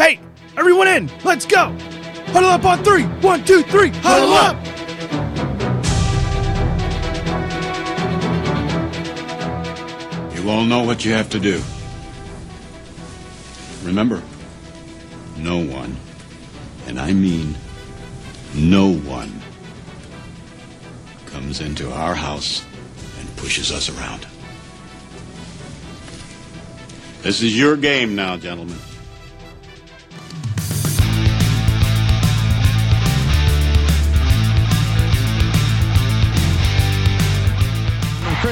Hey, everyone in. Let's go. Huddle up on three. One, two, three. Huddle up. You all know what you have to do. Remember, no one, and I mean no one, comes into our house and pushes us around. This is your game now, gentlemen.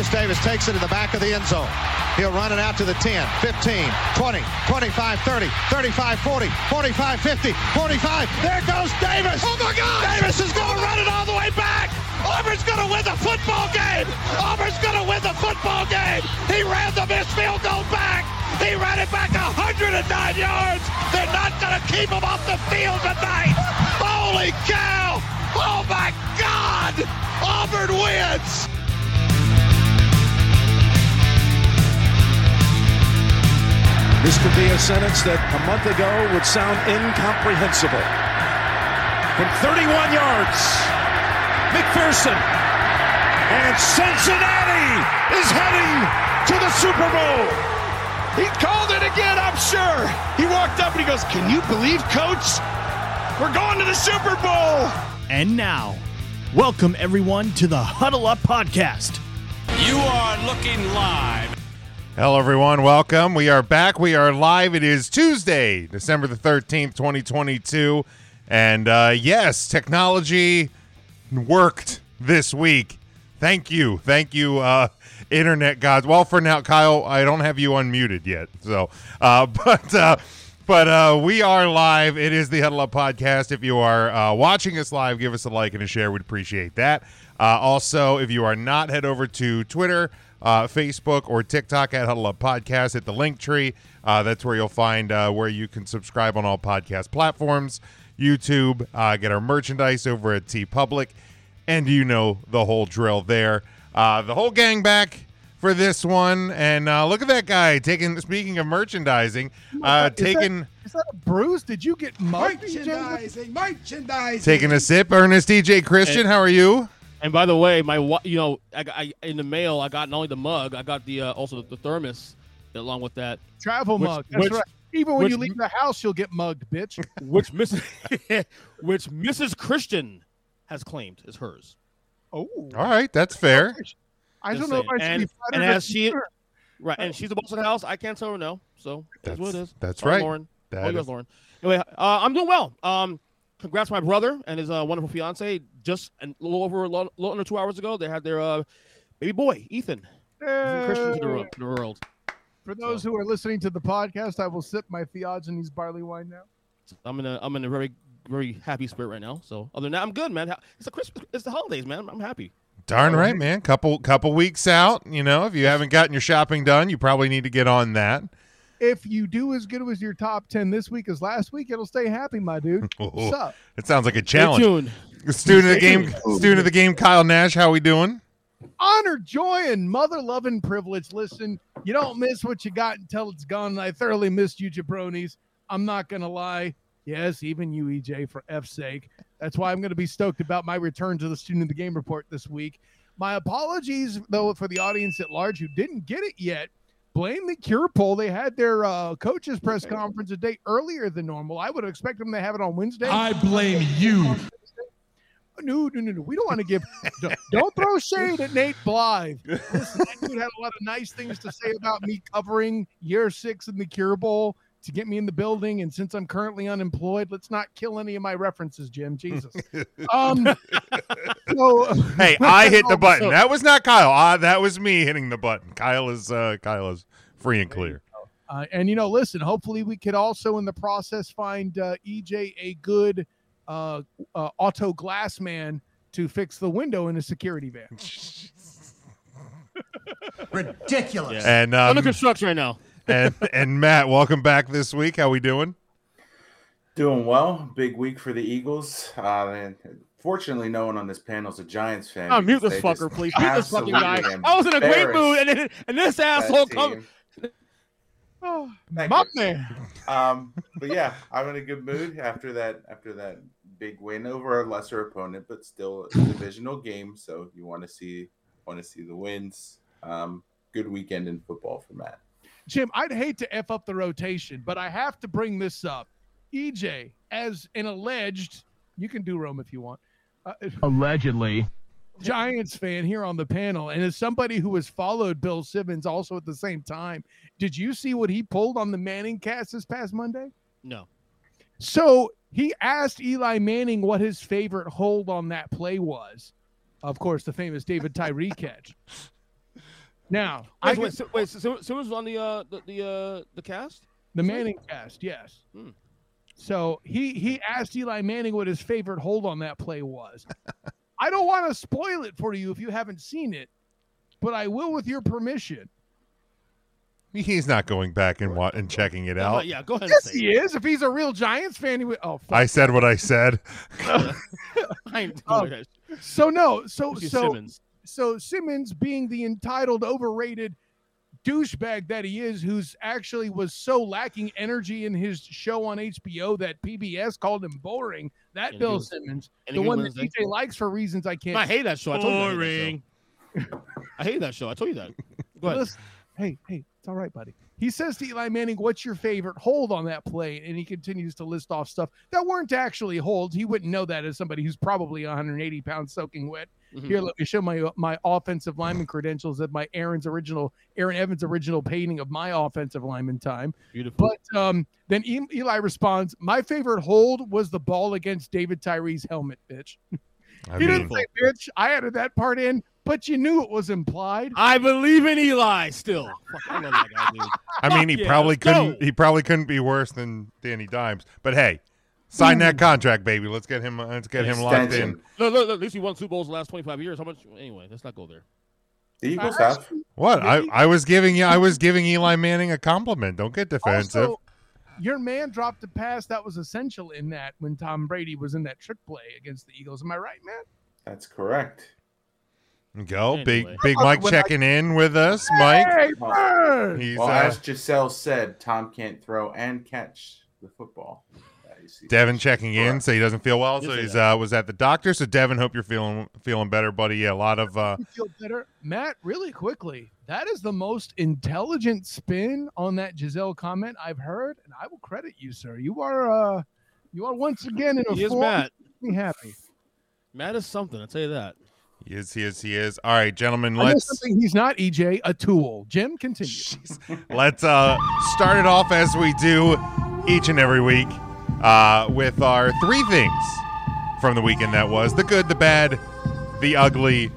Chris Davis takes it to the back of the end zone. He'll run it out to the 10, 15, 20, 25, 30, 35, 40, 45, 50, 45. There goes Davis. Oh my God! Davis is going to run it all the way back. Auburn's going to win the football game. Auburn's going to win the football game. He ran the missed field goal back. He ran it back 109 yards. They're not going to keep him off the field tonight. Holy cow! Oh my God! Auburn wins. This could be a sentence that a month ago would sound incomprehensible. From 31 yards, McPherson and Cincinnati is heading to the Super Bowl. He called it again, I'm sure. He walked up and he goes, Can you believe, coach? We're going to the Super Bowl. And now, welcome everyone to the Huddle Up Podcast. You are looking live. Hello, everyone. Welcome. We are back. We are live. It is Tuesday, December the 13th, 2022. And uh, yes, technology worked this week. Thank you. Thank you, uh, internet gods. Well, for now, Kyle, I don't have you unmuted yet. So, uh, but. Uh, but uh, we are live. It is the Huddle Up Podcast. If you are uh, watching us live, give us a like and a share. We'd appreciate that. Uh, also, if you are not, head over to Twitter, uh, Facebook, or TikTok at Huddle Up Podcast. Hit the link tree. Uh, that's where you'll find uh, where you can subscribe on all podcast platforms, YouTube, uh, get our merchandise over at TeePublic, and you know the whole drill there. Uh, the whole gang back for this one, and uh, look at that guy taking. Speaking of merchandising, uh, Is taking Is that a bruise? Did you get mugged? Merchandising, merchandising. taking a sip. Ernest DJ Christian, how are you? And by the way, my you know, I, I in the mail I got not only the mug, I got the uh, also the thermos along with that, Travel Which- mug. That's which- right. Even when which- you leave the house, you'll get mugged, bitch. which Mrs. which Mrs. Christian has claimed is hers. Oh, All right, that's fair. I don't know if I saying. should be And- flattered and as she- concerned. Right, and she's the boss of the house. I can't tell her no, so that's, what it is. That's Sorry, right. Lauren. That oh, yours, is- Lauren. Anyway, uh, I'm doing well. Um, congrats my brother and his uh, wonderful fiance. Just a little over a little, little under two hours ago, they had their uh, baby boy Ethan. Ethan Christian to the, ro- the world. For those who are listening to the podcast, I will sip my Theogenes barley wine now. I'm in a I'm in a very very happy spirit right now. So other than that, I'm good, man. It's the Christmas, it's the holidays, man. I'm happy. Darn right, man. Couple couple weeks out. You know, if you haven't gotten your shopping done, you probably need to get on that. If you do as good as your top 10 this week as last week, it'll stay happy, my dude. What's up? It sounds like a Stay challenge. tuned. Student of the game, student of the game, Kyle Nash. How are we doing? honor, joy, and mother loving privilege. Listen, you don't miss what you got until it's gone. I thoroughly missed you, jabronis. I'm not gonna lie. Yes, even you, EJ, for F's sake. That's why I'm gonna be stoked about my return to the student of the game report this week. My apologies, though, for the audience at large who didn't get it yet. Blame the Cure Bowl. They had their uh, coaches press conference a day earlier than normal. I would have expected them to have it on Wednesday. I blame you. No, no, no, no. We don't want to give. don't, don't throw shade at Nate Blythe. Listen, that dude had a lot of nice things to say about me covering year six in the Cure Bowl to get me in the building. And since I'm currently unemployed, let's not kill any of my references, Jim. Jesus. Um. So, Hey, I hit the button. That was not Kyle. Uh, that was me hitting the button. Kyle is uh, Kyle is free and clear. Uh, and you know, listen. Hopefully, we could also, in the process, find uh, EJ a good uh, uh, auto glass man to fix the window in a security van. Ridiculous. And Under um, construction right now. And and Matt, welcome back this week. How we doing? Doing well. Big week for the Eagles. Uh, and fortunately, no one on this panel is a Giants fan. Oh, mute this fucker, please. Mute this fucking guy. I was in a great mood, and then, and this asshole comes. team. Oh, Thank my you. man. Um, but yeah, I'm in a good mood after that. After that big win over a lesser opponent, but still a divisional game. So you want to see want to see the wins. Um, good weekend in football for Matt. Jim, I'd hate to F up the rotation, but I have to bring this up. EJ, as an alleged, you can do Rome if you want. Uh, Allegedly. Giants fan here on the panel, and as somebody who has followed Bill Simmons also at the same time, did you see what he pulled on the Manning cast this past Monday? No. So he asked Eli Manning what his favorite hold on that play was. Of course, the famous David Tyree catch. Now, I Wait, can- wait, so, wait, so, so Simmons was on the uh the the uh the cast? The Manning cast, yes. Hmm. So he he asked Eli Manning what his favorite hold on that play was. I don't want to spoil it for you if you haven't seen it, but I will with your permission. He's not going back and wa- and checking it out. yeah, go ahead. Yes, and say he is. If he's a real Giants fan, he would. Oh, fuck. I said what I said. I ain't Oh, so no, so so Simmons. So Simmons being the entitled, overrated douchebag that he is, who's actually was so lacking energy in his show on HBO that PBS called him boring. That And Bill Simmons, and the one that DJ likes for reasons I can't. I hate that show. I told you I hate that show. I hate that show. I told you that. Go ahead. Listen, hey, hey, it's all right, buddy. He says to Eli Manning, "What's your favorite hold on that play?" And he continues to list off stuff that weren't actually holds. He wouldn't know that as somebody who's probably 180 pounds soaking wet. Mhm. Here, let me show my my offensive lineman credentials of my Aaron's original Aaron Evans original painting of my offensive lineman time. Beautiful. But um, then Eli responds, "My favorite hold was the ball against David Tyree's helmet, bitch." I he mean, didn't say bitch. I added that part in, but you knew it was implied. I believe in Eli still. I love that guy, dude. I mean, he yeah, probably let's go. couldn't. He probably couldn't be worse than Danny Dimes. But hey, sign that hmm. contract, baby. Let's get him. Let's get him locked in. Extension. Look, look, look, at least he won Super Bowls the last 25 years. How much? Anyway, let's not go there. The Eagles I have. What? I, I was giving you. I was giving Eli Manning a compliment. Don't get defensive. Also, your man dropped a pass that was essential in that when Tom Brady was in that trick play against the Eagles. Am I right, man? That's correct. Go, big Anyway. big Mike When I- checking in with us, Mike. Hey, Well! He's well, uh, as Gisele said, Tom can't throw and catch the football. Yeah, Devin checking in, Correct. so he doesn't feel well. So he's uh, was at the doctor. So Devin, hope you're feeling feeling better, buddy. Yeah, a lot of uh, feel better, Matt. Really quickly, that is the most intelligent spin on that Gisele comment I've heard, and I will credit you, sir. You are, uh, you are once again in a He is Matt. that makes me happy. Matt is something. I'll tell you that. He is he is he is. All right, gentlemen, I let's he's not EJ, a tool. Jim, continue. let's uh start it off as we do each and every week uh with our three things from the weekend that was the good, the bad, the ugly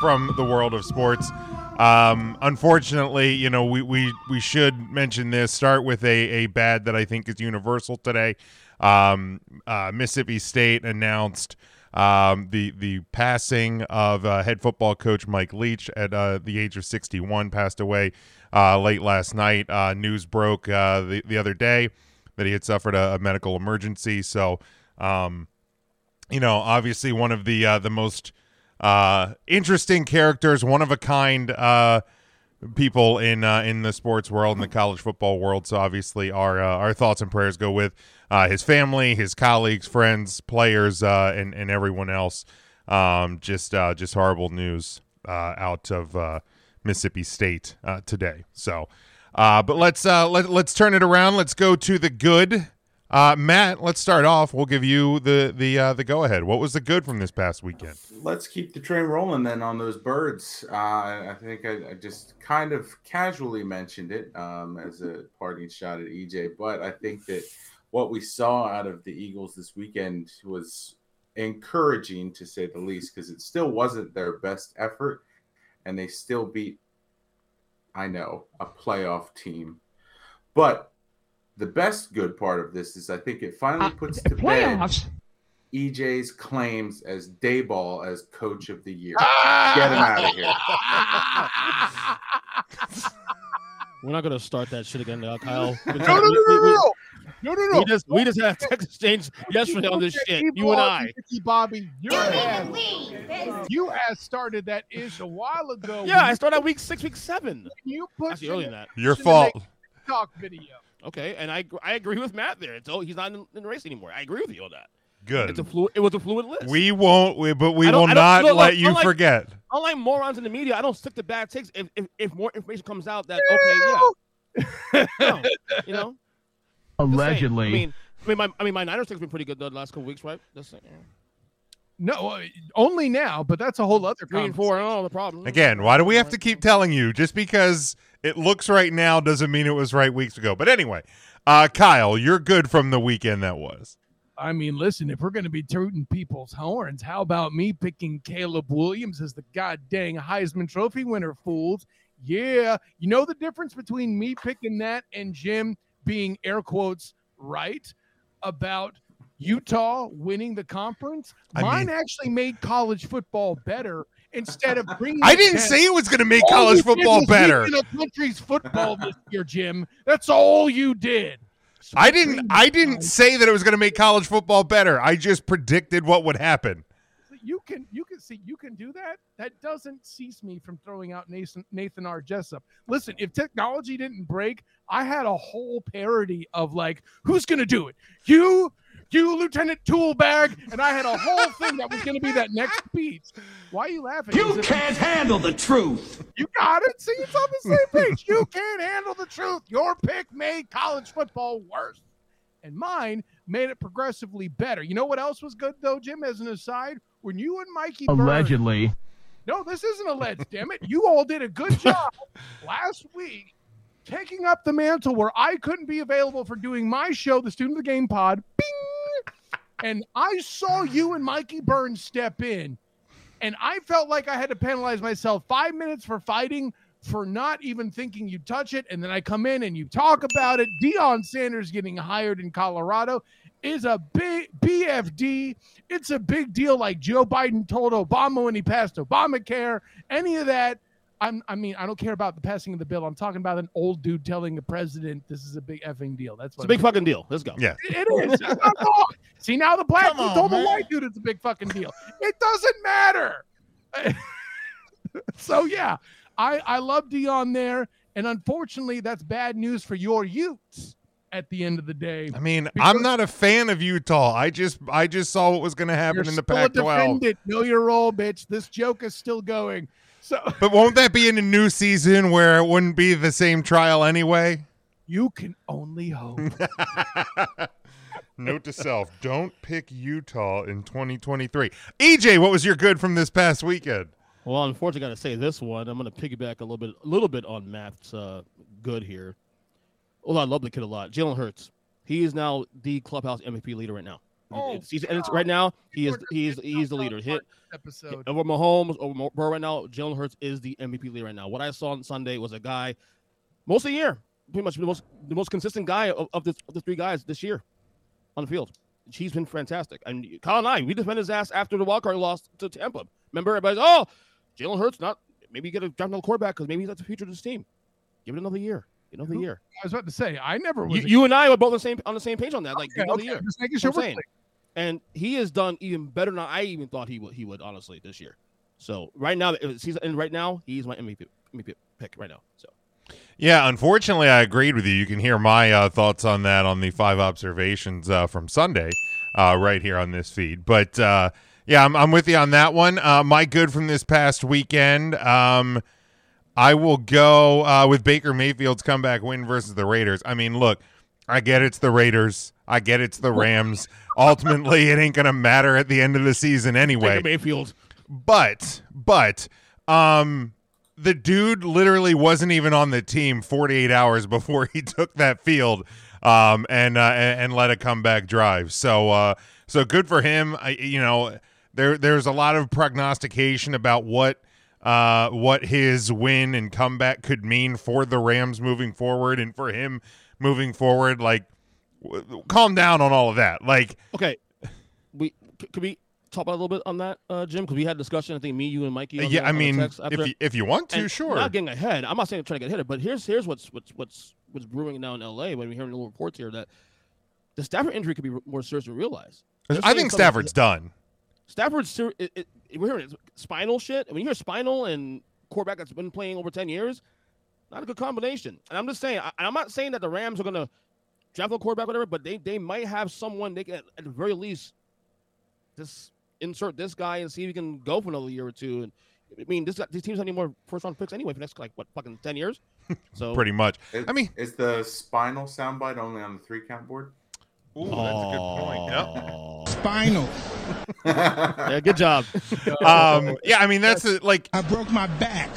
from the world of sports. Um, unfortunately, you know, we, we, we should mention this. Start with a, a bad that I think is universal today. Um, uh, Mississippi State announced um, the the passing of uh, head football coach Mike Leach at uh, the age of 61. Passed away uh, late last night. Uh, news broke uh, the the other day that he had suffered a, a medical emergency. So, um, you know, obviously one of the uh, the most interesting characters, one of a kind people in in the sports world, in the college football world. So obviously, our our thoughts and prayers go with uh, his family, his colleagues, friends, players, uh, and and everyone else. Um, just uh, just horrible news uh, out of uh, Mississippi State uh, today. So, but let's let let's turn it around. Let's go to the good. Matt, let's start off. We'll give you the the the go ahead. What was the good from this past weekend? Let's keep the train rolling then on those birds. I think I, I just kind of casually mentioned it um, as a parting shot at EJ, but I think that what we saw out of the Eagles this weekend was encouraging to say the least because it still wasn't their best effort and they still beat, I know, a playoff team. But the best good part of this is I think it finally puts to bed EJ's claims as Daboll as coach of the year. Get him out of here. We're not gonna start that shit again, uh, Kyle. No, no, no, no, no, no, no, no. We just we just had a text exchange yesterday on this shit. You and I. Ricky Bobby, your ass, you ass started that ish a while ago. Yeah, I started at week six, week seven. You put Actually, earlier than that. Your fault. Talk video. Okay, and I I agree with Matt there. So he's not in, in the race anymore. I agree with you on that. Good. It's a fluid. It was a fluid list. We won't, we, but we will don't- look, let you unlike- forget. Unlike morons in the media, I don't stick to bad takes. If if, if more information comes out that okay, yeah, no, you know, Just saying. Allegedly. I mean, I mean, my I mean, my Niners takes been pretty good the last couple weeks, right? Just saying. No, uh, only now, but that's a whole other Three and four. Oh, the problem. Again, why do we have to keep telling you? Just because it looks right now doesn't mean it was right weeks ago. But anyway, uh, Kyle, you're good from the weekend that was. I mean, listen, if we're going to be tooting people's horns, how about me picking Caleb Williams as the god dang Heisman Trophy winner, fools? Yeah. You know the difference between me picking that and Jim being air quotes right about Utah winning the conference? I Mine mean- actually made college football better instead of bringing I didn't say it was going to make All college football better. the country's football this year, Jim. That's all you did. I didn't. I didn't say that it was going to make college football better. I just predicted what would happen. You can you can see you can do that. That doesn't cease me from throwing out Nathan Nathan R. Jessep. Listen, if technology didn't break, I had a whole parody of like, who's gonna do it? You, you, Lieutenant Toolbag, and I had a whole thing that was gonna be that next speech. Why are you laughing? You can't handle the truth. You got it. See, it's on the same page. You can't handle the truth. Your pick made college football worse, and mine made it progressively better. You know what else was good though, Jim? As an aside, when you and Mikey Burns- Allegedly. no, this isn't alleged. damn it! You all did a good job last week taking up the mantle where I couldn't be available for doing my show, the Student of the Game Pod. Bing! And I saw you and Mikey Burns step in, and I felt like I had to penalize myself five minutes for fighting for not even thinking you'd touch it. And then I come in and you talk about it. Deion Sanders getting hired in Colorado is a big BFD. It's a big deal, like Joe Biden told Obama when he passed Obamacare. Any of that. I'm, I mean, I don't care about the passing of the bill. I'm talking about an old dude telling the president this is a big effing deal. That's It's what a big I'm- fucking deal. Let's go. Yeah. it is. It's. See now the black Come dude on, told the white dude it's a big fucking deal. It doesn't matter. so yeah, I I love Dion there, and unfortunately that's bad news for your Utes at the end of the day. I mean, I'm not a fan of Utah. I just, I just saw what was going to happen You're in the still a Pac-12. defendant. Know your role, bitch. This joke is still going. So But won't that be in a new season where it wouldn't be the same trial anyway? you can only hope. Note to self: Don't pick Utah in 2023. EJ, what was your good from this past weekend? Well, unfortunately, I got to say this one. I'm going to piggyback a little bit, a little bit on Matt's uh, good here. Well, I love the kid a lot. Jalen Hurts. He is now the clubhouse MVP leader right now. Oh, It's- he's, and it's right now. He is. He's. He's the leader. Hit episode. over Mahomes, over Burrow right now. Jalen Hurts is the MVP leader right now. What I saw on Sunday was a guy, most of the year, pretty much the most the most consistent guy of, of, this, of the three guys this year on the field. He's been fantastic. And Kyle and I, we defended his ass after the wildcard loss to Tampa. Remember, everybody's oh, Jalen Hurts not maybe get a draft another quarterback because maybe that's the future of this team. Give it another year. Another the year. I was about to say I never was. You, a- you and I were both on the same on the same page on that. Like Okay, give it another okay, year. just making sure we're saying. And he has done even better than I even thought he would. He would honestly this year. So right now, he's and right now he's my MVP, MVP pick right now. So Yeah, unfortunately, I agreed with you. You can hear my uh, thoughts on that on the five observations uh, from Sunday, uh, right here on this feed. But uh, yeah, I'm, I'm with you on that one. Uh, my good from this past weekend. Um, I will go uh, with Baker Mayfield's comeback win versus the Raiders. I mean, look, I get it's the Raiders. I get it's the Rams. Ultimately, it ain't gonna matter at the end of the season anyway. Baker Mayfield. But but um the dude literally wasn't even on the team 48 hours before he took that field um and uh, and, and led a comeback drive. So uh so good for him. I, you know, there there's a lot of prognostication about what uh what his win and comeback could mean for the Rams moving forward and for him moving forward like w- calm down on all of that. Like okay, we c- could we talk about a little bit on that, uh, Jim? Because we had a discussion. I think me, you, and Mikey. yeah, the- I mean if you, if you want to, And sure. Not getting ahead. I'm not saying I'm trying to get ahead, but here's here's what's what's what's what's brewing now in LA when we're hearing little reports here that the Stafford injury could be more serious than realized. I think Stafford's done. Stafford's ser- it, it, we're hearing spinal shit. When you hear spinal and quarterback that's been playing over ten years, Not a good combination. And I'm just saying, I, I'm not saying that the Rams are going to draft a quarterback, whatever, but they they might have someone they can at the very least just insert this guy and see if he can go for another year or two. And I mean, this these teams don't need more first round picks anyway for next like what fucking ten years. So Pretty much. Is, I mean, is the spinal soundbite only on the three count board? Ooh, that's a good point. Yep. Spinal. yeah, good job. Um, yeah, I mean that's a, like I broke my back.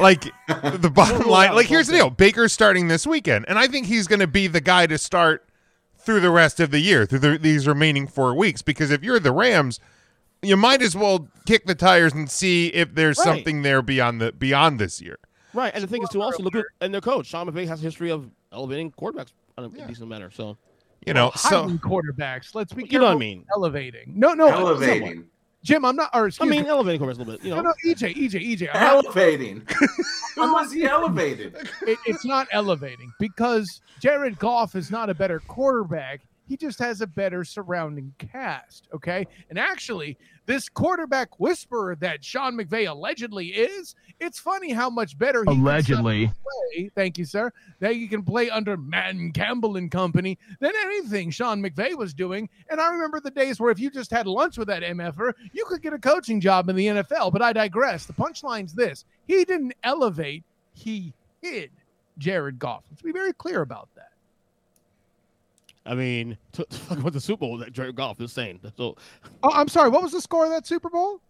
like the bottom line. Like here's the deal: Baker's starting this weekend, and I think he's going to be the guy to start through the rest of the year, through the, these remaining four weeks. Because if you're the Rams, you might as well kick the tires and see if there's Right. something there beyond the beyond this year. Right, and the thing is too also look at and their coach Sean McVay has a history of elevating quarterbacks in a decent manner. So You know, so hiding quarterbacks. Let's be You know what I mean. Elevating. No, no. Elevating. Jim, I'm not. Or I mean, me. elevating quarterbacks a little bit. You know, No, no, EJ, EJ, EJ. I'm not- Elevating. How was he elevated? it, it's not elevating because Jared Goff is not a better quarterback. He just has a better surrounding cast. Okay. And actually, this quarterback whisperer that Sean McVay allegedly is, it's funny how much better he Allegedly. play. Thank you, sir. That he can play under Madden Campbell and company than anything Sean McVay was doing. And I remember the days where if you just had lunch with that MFer, you could get a coaching job in the NFL. But I digress. The punchline's this he didn't elevate, he hid Jared Goff. Let's be very clear about that. I mean, to, to fuck with the Super Bowl that Jared Goff is saying. So Oh, I'm sorry. What was the score of that Super Bowl?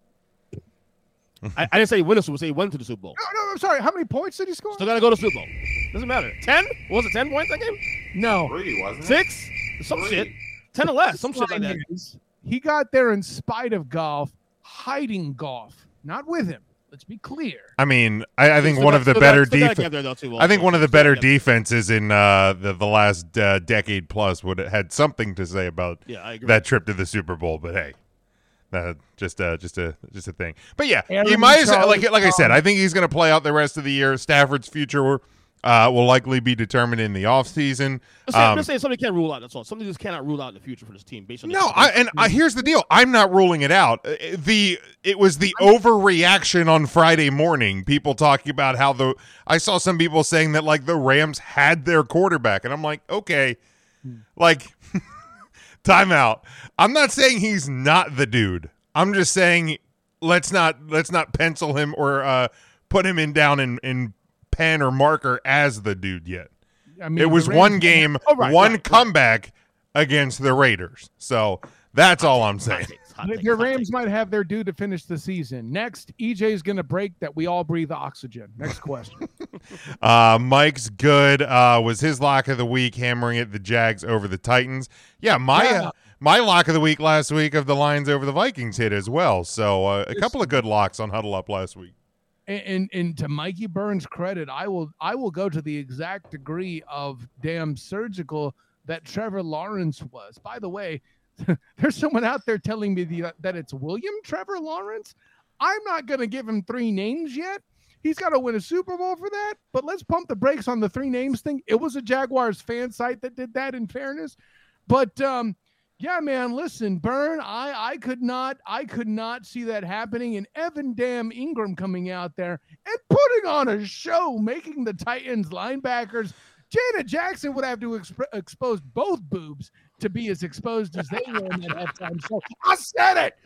I, I didn't say he win the Super Bowl. I he went to the Super Bowl. No, no, I'm sorry. How many points did he score? Still got to go to Super Bowl. Doesn't matter. Ten? Was it ten points that game? No. Three, wasn't it? Six? Some Three. shit. Ten or less. Some shit like that. Line is, He got there in spite of Goff, hiding Goff, not with him. Let's be clear. I mean, I, I think Still one of the still better still defense. get there, though, too, I think one of the better gotta get there. defenses in uh, the the last uh, decade plus would have had something to say about Yeah, that trip to the Super Bowl. But hey, uh, just uh, just a just a thing. But yeah, you Aaron might as Charles like like I said. I think he's going to play out the rest of the year. Stafford's future uh, will likely be determined in the offseason. I'm I'm Um, just saying somebody can't rule out. That's all. Somebody just cannot rule out in the future for this team based on no, I, and uh, here's the deal. I'm not ruling it out. Uh, The it was the overreaction on Friday morning. People talking about how the I saw some people saying that like the Rams had their quarterback, and I'm like, okay, like timeout. I'm not saying he's not the dude. I'm just saying let's not let's not pencil him or uh, put him in down in in pen or marker as the dude yet. I mean, it was the Rams- one game, Oh, right, one right, right. comeback against the Raiders. So that's all I'm saying. The, the Rams might have their due to finish the season. Next, EJ is going to break that we all breathe oxygen. Next question. Uh, Mike's good. Uh, was his lock of the week hammering it the Jags over the Titans? Yeah, my Yeah. Uh, my lock of the week last week of the Lions over the Vikings hit as well. So uh, a couple of good locks on Huddle Up last week. And, and and to Mikey Burns' credit, I will I will go to the exact degree of damn surgical that Trevor Lawrence was. By the way, there's someone out there telling me the, that it's William Trevor Lawrence. I'm not going to give him three names yet. He's got to win a Super Bowl for that. But let's pump the brakes on the three names thing. It was a Jaguars fan site that did that. In fairness, but um, yeah, man. Listen, Burn. I I could not I could not see that happening. And Evan Dam Engram coming out there and putting on a show, making the Titans linebackers. Janet Jackson would have to exp- expose both boobs to be as exposed as they were in that halftime show. I said it.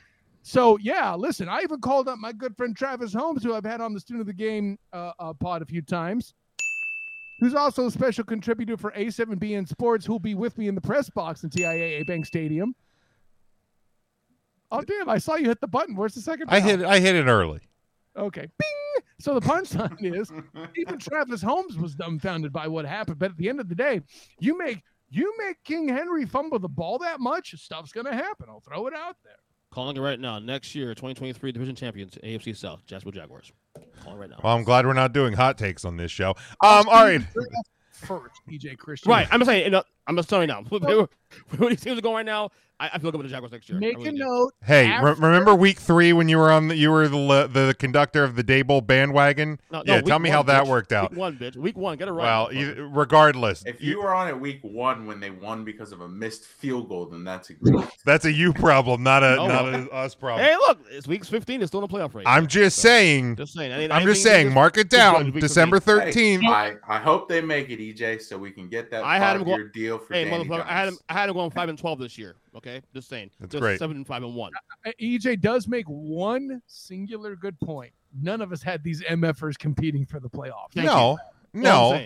So yeah, listen. I even called up my good friend Travis Holmes, who I've had on the student of the game uh, uh, pod a few times who's also a special contributor for A7BN Sports, who'll be with me in the press box in TIAA Bank Stadium. Oh, damn, I saw you hit the button. Where's the second? I hit I hit it early. Okay. Bing! So the punchline is even Travis Holmes was dumbfounded by what happened. But at the end of the day, you make you make King Henry fumble the ball that much, stuff's gonna happen. I'll throw it out there. Calling it right now. Next year, 2023 division champions, AFC South, Jacksonville Jaguars. Calling right now. Well, I'm glad we're not doing hot takes on this show. Um, all right. First, PJ Christian. Right. I'm saying, you know, I'm just telling you now. Where these teams are going right now, I, I feel good with the Jaguars next year. Make really a do. note. Hey, re- remember week three when you were on the you were the the conductor of the Daboll bandwagon? No, no, yeah, tell me how that bitch. worked out. Week one, bitch. Week one, get it right. Well, you, regardless, If you- you were on it week one when they won because of a missed field goal, then that's a great. that's a you problem, not a Oh, not well. a us problem. Hey, look, it's week 15. It's still in the playoff race. I'm just saying. Just saying. Any- I'm just saying. this- Mark it down. December 15. thirteenth. I, I hope they make it, EJ, so we can get that I had him go- five-year deal for Hey, Danny motherfucker, I had him. I had him going five and twelve this year. Okay, just saying. That's just great. Seven and five and one. Uh, EJ does make one singular good point. None of us had these MFers competing for the playoffs. Thank No, you. no, All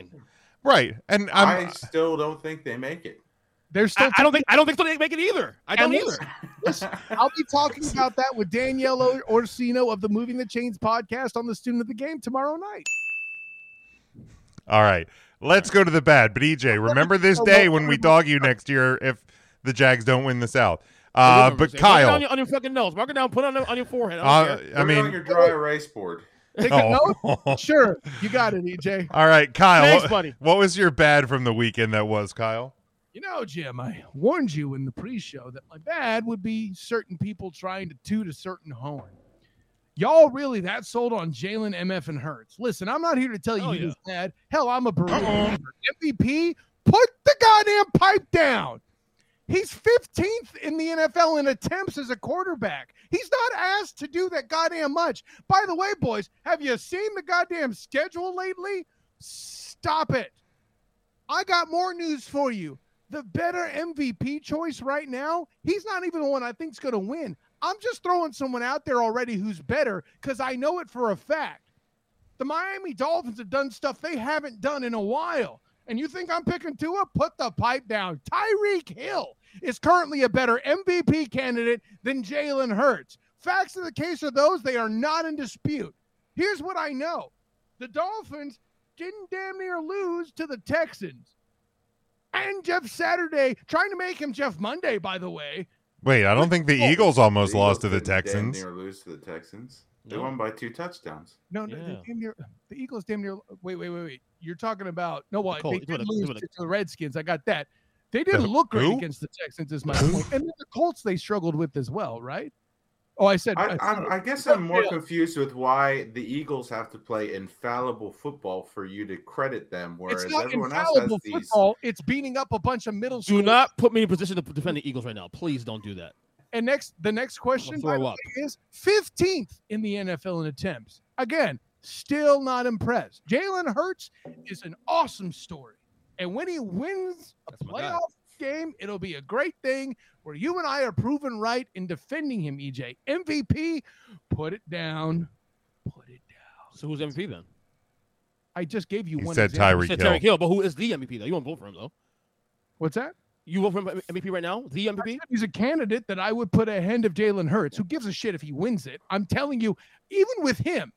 right. And I'm I still don't think they make it. They're still. I, I don't think. I don't think so. They make it either. I don't And either. listen, I'll be talking about that with Danielle Or- Orsino of the Moving the Chains podcast on the Student of the Game tomorrow night. all right. Let's go to the bad. But EJ, remember this day when we dog you next year if the Jags don't win the South. Uh, Remember, but say, Mark it down Kyle, on your, on your fucking nose. Mark it down. Put it on, on your forehead. I uh. I Put it on mean, your dry erase board. Take a oh. note. Sure, you got it, EJ. all right, Kyle. Thanks, what, buddy. what was your bad from the weekend that was, Kyle? You know, Jim, I warned you in the pre-show that my bad would be certain people trying to toot a certain horn. Y'all really that sold on Jalen MF and Hurts. Listen, I'm not here to tell you Oh, he yeah. bad. Hell, I'm a Bruins. MVP. Put the goddamn pipe down. He's 15th in the NFL in attempts as a quarterback. He's not asked to do that goddamn much. By the way, boys, have you seen the goddamn schedule lately? Stop it. I got more news for you. The better MVP choice right now, he's not even the one I think's going to win. I'm just throwing someone out there already who's better because I know it for a fact. The Miami Dolphins have done stuff they haven't done in a while. And you think I'm picking Tua? Put the pipe down. Tyreek Hill is currently a better MVP candidate than Jalen Hurts. Facts of the case are those, they are not in dispute. Here's what I know the Dolphins didn't damn near lose to the Texans. And Jeff Saturday, trying to make him Jeff Monday, by the way. Wait, I don't think the Eagles almost The lost to the Texans. Damn near lose to the Texans. They No. won by two touchdowns. No, no, Yeah. they damn near, the Eagles damn near. Wait, wait, wait, wait. You're talking about no what? Colts. They It's did lose it's to, it- to the Redskins. I got that. They didn't The look great who? against the Texans, is my point. And then the Colts they struggled with as well, right? Oh, I said. I, I I'm, I guess I'm more Yeah. confused with why the Eagles have to play infallible football for you to credit them, whereas It's not everyone else infallible has these. It's beating up a bunch of middle school. Do not put me in position to defend the Eagles right now. Please don't do that. And next, the next question by the way, is 15th in the NFL in attempts. Again, still not impressed. Jalen Hurts is an awesome story, and when he wins a That's playoff game, it'll be a great thing. Where you and I are proven right in defending him. EJ MVP, put it down, put it down. So who's MVP then? I just gave you He one. said example. You Tyreek said Hill. Tyreek Hill, but who is the MVP though? You won't vote for him though. What's that? You vote for him uh, MVP right now? The MVP? He's a candidate that I would put ahead of Jalen Hurts. Who gives a shit if he wins it? I'm telling you, even with him,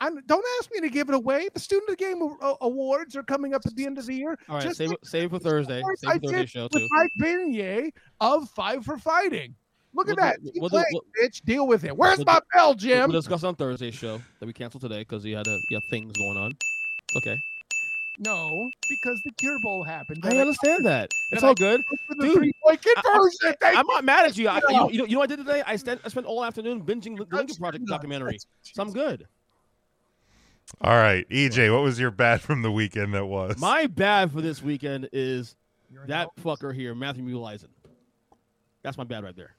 I'm, don't ask me to give it away. The Student of the Game awards are coming up at the end of the year. All right, Just save like it, save for Thursday. Save I for Thursday did show with too. Mike Bernier of Five for Fighting. Look We'll at do- that. We'll do- we'll- bitch. Deal with it. Where's we'll my do- bell, Jim? we'll discuss on Thursday's show that we canceled today because he had a he had things going on. Okay, No, because the Cure Bowl happened. I understand that. It's and I all good. Dude. Thank I'm not mad at you. I, you, know, you know, you know what I did today? I spent I spent all afternoon binging the Lincoln Project documentary. So I'm good. All right, EJ, what was your bad from the weekend that was? My bad for this weekend is that fucker here, Matthew Muleisen. That's my bad right there.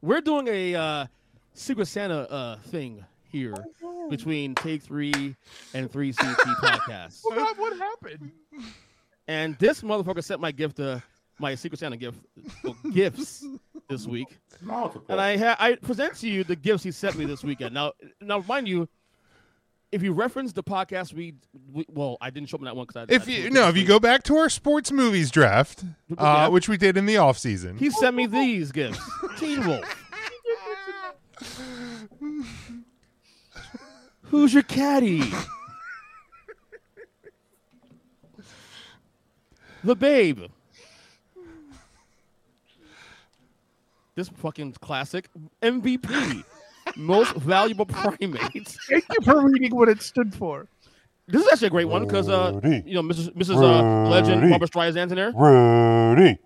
We're doing a uh, Secret Santa uh, thing here between Take Three and Three CT podcast, What, what happened? and this motherfucker sent my gift to my Secret Santa gift well, gifts this week, Multiple. and I ha- I present to you the gifts he sent me this weekend. Now, now, mind you. If you reference the podcast, we, we well, I didn't show him that one because I. if I you no, if you go back to our sports movies draft, Yeah. uh, which we did in the off season, He sent me these gifts. Teen Wolf. Who's your caddy? the Babe. This fucking classic MVP. Most valuable primate. Thank you for reading what it stood for. This is actually a great one because uh, you know, Mrs. Mrs. Uh, Legend Barbra Streisand's in there. Rudy.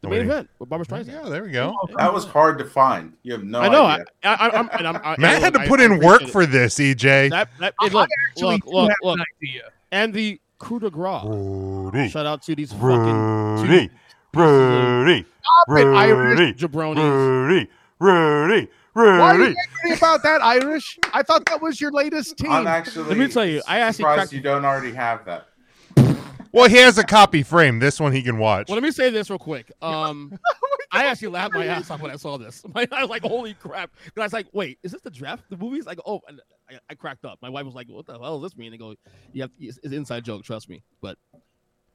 The Oh, main wait. event with Barbra Streisand. Yeah, there we go. That was hard to find. You have no I know. I, idea. I, I, I'm, and I'm, I, Matt had to put I in work appreciate it. for this, EJ. that. that hey, look, look, look, have look, an idea. and the coup de grace. Rudy. Shout out to these fucking Rudy. Rudy. Stop it, Irish. Rudy. jabronis. Rudy. Rudy. Why are you angry about that, Irish? I thought that was your latest team. I'm actually. Let me tell you, I actually surprised cracked- you don't already have that. Well, he has a copy frame. This one he can watch. Well, let me say this real quick. Um, I actually laughed my ass off when I saw this. My, I was like, "Holy crap!" And I was like, "Wait, is this the draft? The movies?" Like, oh, and I, I cracked up. My wife was like, "What the hell does this mean?" They go, "You have it's, it's an inside joke, trust me." But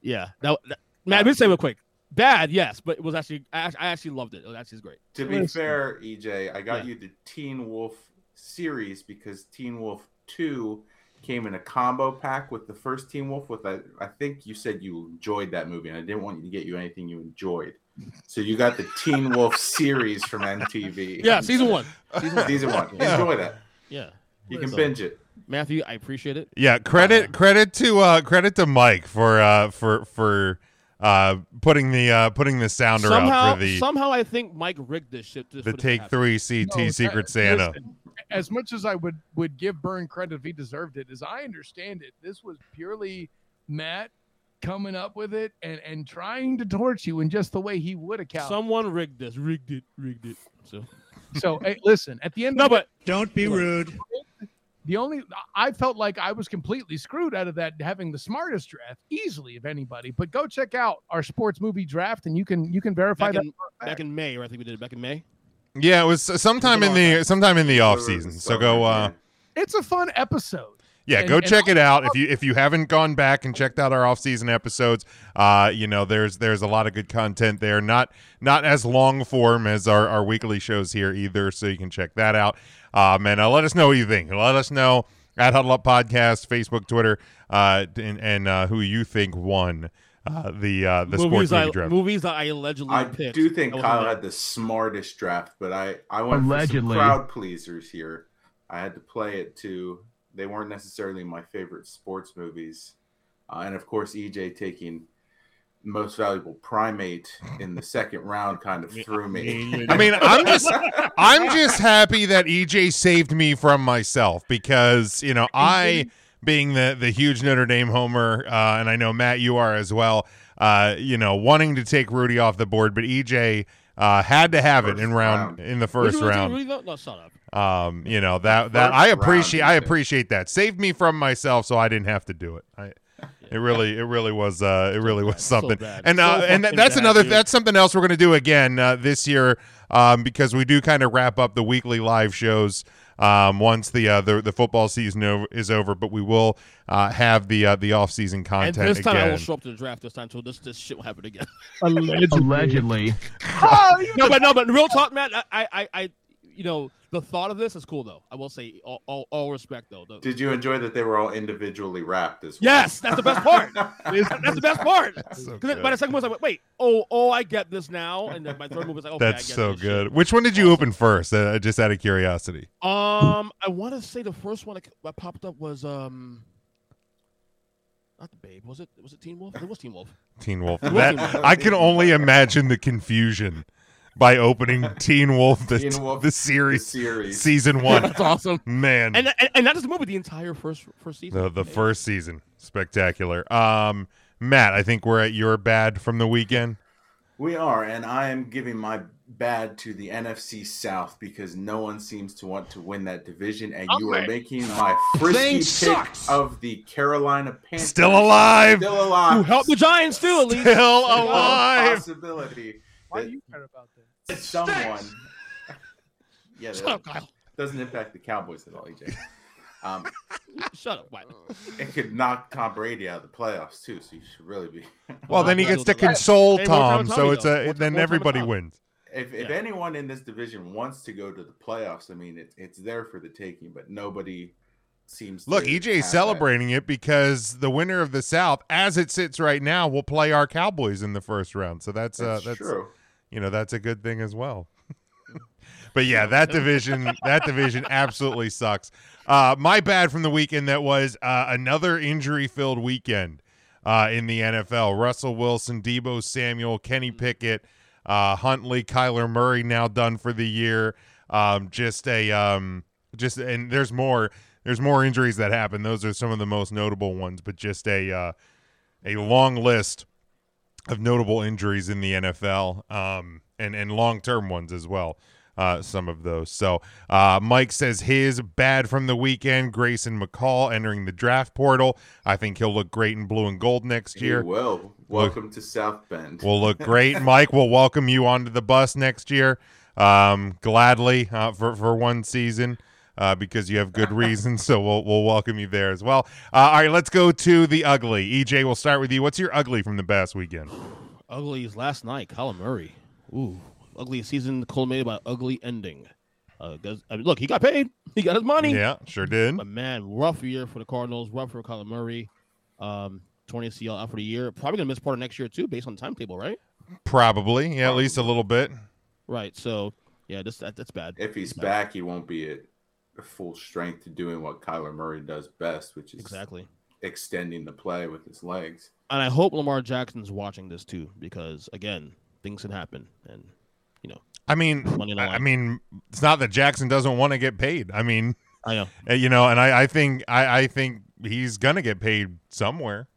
yeah, that, that man, let me say real quick. Bad, yes, but it was actually I, actually loved it. It was actually great. To be fair, EJ, I got Yeah. you the Teen Wolf series because Teen Wolf 2 came in a combo pack with the first Teen Wolf with I, I think you said you enjoyed that movie and I didn't want you to get you anything you enjoyed. So you got the Teen Wolf series from MTV. Yeah, season one. Season one. Season 1. Enjoy that. Yeah, You can So- binge it. Matthew, I appreciate it. Yeah, credit credit to uh credit to Mike for uh for for uh putting the uh putting the sounder somehow, out for the somehow, I think Mike rigged this shit. Just the for this to take three CT No, Secret that- Santa. listen, as much as I would would give Burn credit if he deserved it, as I understand it, this was purely Matt coming up with it and and trying to torch you in just the way he would have counted. Someone rigged this. Rigged it. Rigged it. So So hey, listen, at the end no, of the but Don't be rude. The only I felt like I was completely screwed out of that having the smartest draft easily of anybody. But go check out our sports movie draft and you can you can verify back that. in, back in May, or I think we did it back in May. Yeah, it was sometime in the sometime in the off season. So go uh It's a fun episode. Yeah, And- go and check I'll- it out. If you if you haven't gone back and checked out our off season episodes, uh, you know there's there's a lot of good content there. Not not as long form as our, our weekly shows here either, so you can check that out. Um, and uh, let us know what you think. Let us know at Huddle Up Podcast, Facebook, Twitter, uh, and, and uh, who you think won uh, the uh, the sports movies, movie I, draft. movies that I allegedly I picked. do think That was Kyle had the smartest draft, but I I went for Allegedly. some crowd pleasers here. I had to play it to. They weren't necessarily my favorite sports movies, uh, and of course EJ taking most valuable primate in the second round kind of threw me. I mean, I'm just I'm just happy that EJ saved me from myself because you know I being the the huge Notre Dame homer, uh, and I know Matt you are as well. Uh, you know, wanting to take Rudy off the board, but EJ uh, had to have it in round, round. in the first round. really though? No, up. Um, you know that that First I round, appreciate. I appreciate that. Saved me from myself, so I didn't have to do it. I, it really, it really was. Uh, it really was bad, so something. and uh, So and fucking that's bad, another. dude. That's something else we're gonna do again uh, this year. Um, because we do kind of wrap up the weekly live shows. Um, once the uh, the the football season over, is over, but we will uh, have the uh, the off season content. And this time again. I will again. show up to the draft this time, so this this shit will happen again. Allegedly. no, but no, but real talk, man. I, I, I, you know, the thought of this is cool though. I will say, all, all, all respect though. The- Did you enjoy that they were all individually wrapped as well? yes, that's the best part. That's the best part. so Because good. by the second one, I was like, wait, oh, oh, I get this now. And then my third move was like, okay, That's I get so this good. shit. Which one did you open first? Uh, just out of curiosity. Um, I want to say the first one that that popped up was um, not the Babe. Was it? Was it Teen Wolf? It was Teen Wolf. Teen Wolf. That, Teen Wolf. I can only imagine the confusion by opening Teen Wolf the, Teen Wolf, the The series series. season one. That's awesome. Man, And, and and not just the movie, the entire first first season. the the first season spectacular. Um, Matt, I think we're at your bad from the weekend. We are, and I am giving my bad to the NFC South because no one seems to want to win that division, and you are making my frisky pick of the Carolina Panthers Still alive. Still alive. Who helped the Giants too, at least. Still Still alive. Possibility Why do you care about that? someone. Yeah, Shut up, Kyle. doesn't impact the Cowboys at all, EJ. Um, Shut up, Mike. it could knock Tom Brady out of the playoffs too, so you should really be. Well, then he gets to console hey, one time Tom, Tommy, so it's though. a One- then one everybody Tommy. wins. If, if Yeah. anyone in this division wants to go to the playoffs, I mean, it's it's there for the taking, but nobody seems. Look, to EJ's have that. celebrating it because the winner of the South, as it sits right now, will play our Cowboys in the first round. So that's, uh, That's, that's true. You know that's a good thing as well. but yeah, that division that division absolutely sucks. Uh, my bad from the weekend that was uh, another injury filled weekend uh, in the NFL. Russell Wilson, Deebo Samuel, Kenny Pickett, uh, Huntley, Kyler Murray now done for the year. Um, just a um, just and there's more there's more injuries that happen. Those are some of the most notable ones, but just a uh, a long list of notable injuries in the NFL um, and and long term ones as well. Uh, some of those. So uh, Mike says his bad from the weekend. Grayson McCall entering the draft portal. I think he'll look great in blue and gold next year. He will. Welcome to South Bend. We'll look great. Mike We'll welcome you onto the bus next year. Um, gladly uh, for for one season. Uh, because you have good reasons, so we'll we'll welcome you there as well. Uh, all right, let's go to the ugly. EJ, we'll start with you. What's your ugly from the past weekend? Ugly is last night. Kyler Murray. Ooh, ugly season culminated by ugly ending. Uh, 'cause- I mean, look, he got paid. He got his money. Yeah, sure did. But man, rough year for the Cardinals. Rough for Kyler Murray. Um, torn ACL out for the year. Probably gonna miss part of next year too, based on the timetable, right? Probably, yeah, at least a little bit. Right. So yeah, this that, that's bad. If he's That's bad. back, he won't be at full strength to doing what Kyler Murray does best, which is exactly extending the play with his legs. And I hope Lamar Jackson's watching this too, because again, things can happen, and you know, I mean, Money on I I mean, it's not that Jackson doesn't want to get paid. I mean, I know. you know, and I, I think I, I think he's gonna get paid somewhere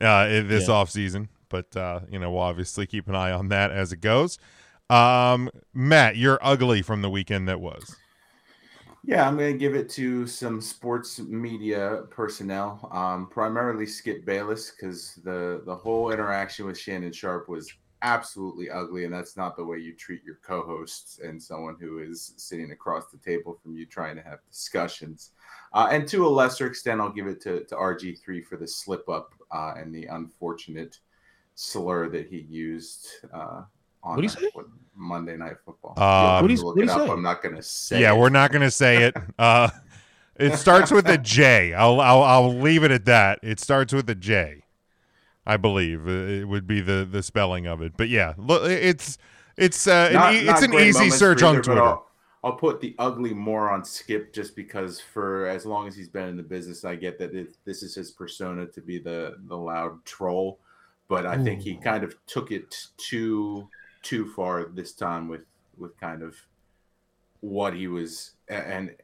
uh, this Yeah. off offseason. But uh, you know, we'll obviously keep an eye on that as it goes. Um, Matt, you're ugly from the weekend that was. Yeah, I'm going to give it to some sports media personnel, um, primarily Skip Bayless, because the the whole interaction with Shannon Sharpe was absolutely ugly, and that's not the way you treat your co-hosts and someone who is sitting across the table from you trying to have discussions. Uh, and to a lesser extent, I'll give it to, to RG3 for the slip up uh, and the unfortunate slur that he used uh, on what do you say? what- Monday Night Football. Um, What'd he- to look what'd it he up. say? I'm not going to say. yeah, it. we're not gonna say it. Uh, it starts with a J. I'll, I'll I'll leave it at that. It starts with a J. I believe Uh, it would be the the spelling of it. But yeah, look, it's it's uh, Not- an, e- it's an easy search for on Twitter. I'll, I'll put the ugly moron Skip just because for as long as he's been in the business, I get that it, this is his persona to be the the loud troll, but I think he kind of took it too too far this time with with kind of what he was and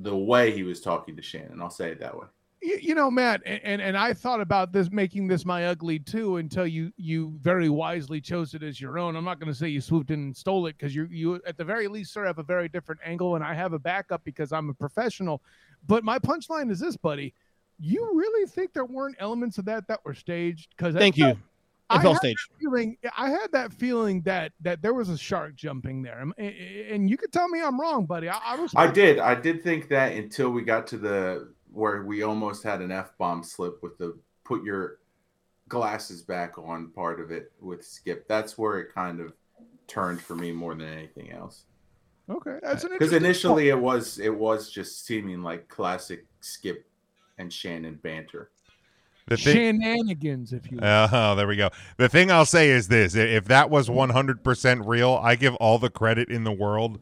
the way he was talking to Shannon. I'll say it that way. you, you know matt and, and and i thought about this making this my ugly too until you you very wisely chose it as your own i'm not going to say you swooped in and stole it because you you at the very least sir have a very different angle and i have a backup because i'm a professional but my punchline is this buddy you really think there weren't elements of that that were staged because thank you. It I felt had staged. that feeling i had that feeling that that there was a shark jumping there and, and you could tell me i'm wrong buddy i, I was I did. I did think that until we got to the where we almost had an F bomb slip with the put your glasses back on part of it with Skip. That's where it kind of turned for me more than anything else. okay uh, that's an Because interesting initially it was it was just seeming like classic Skip and Shannon banter. The thing, shenanigans if you will. Oh, there we go. The thing I'll say is this: if that was 100% real, I give all the credit in the world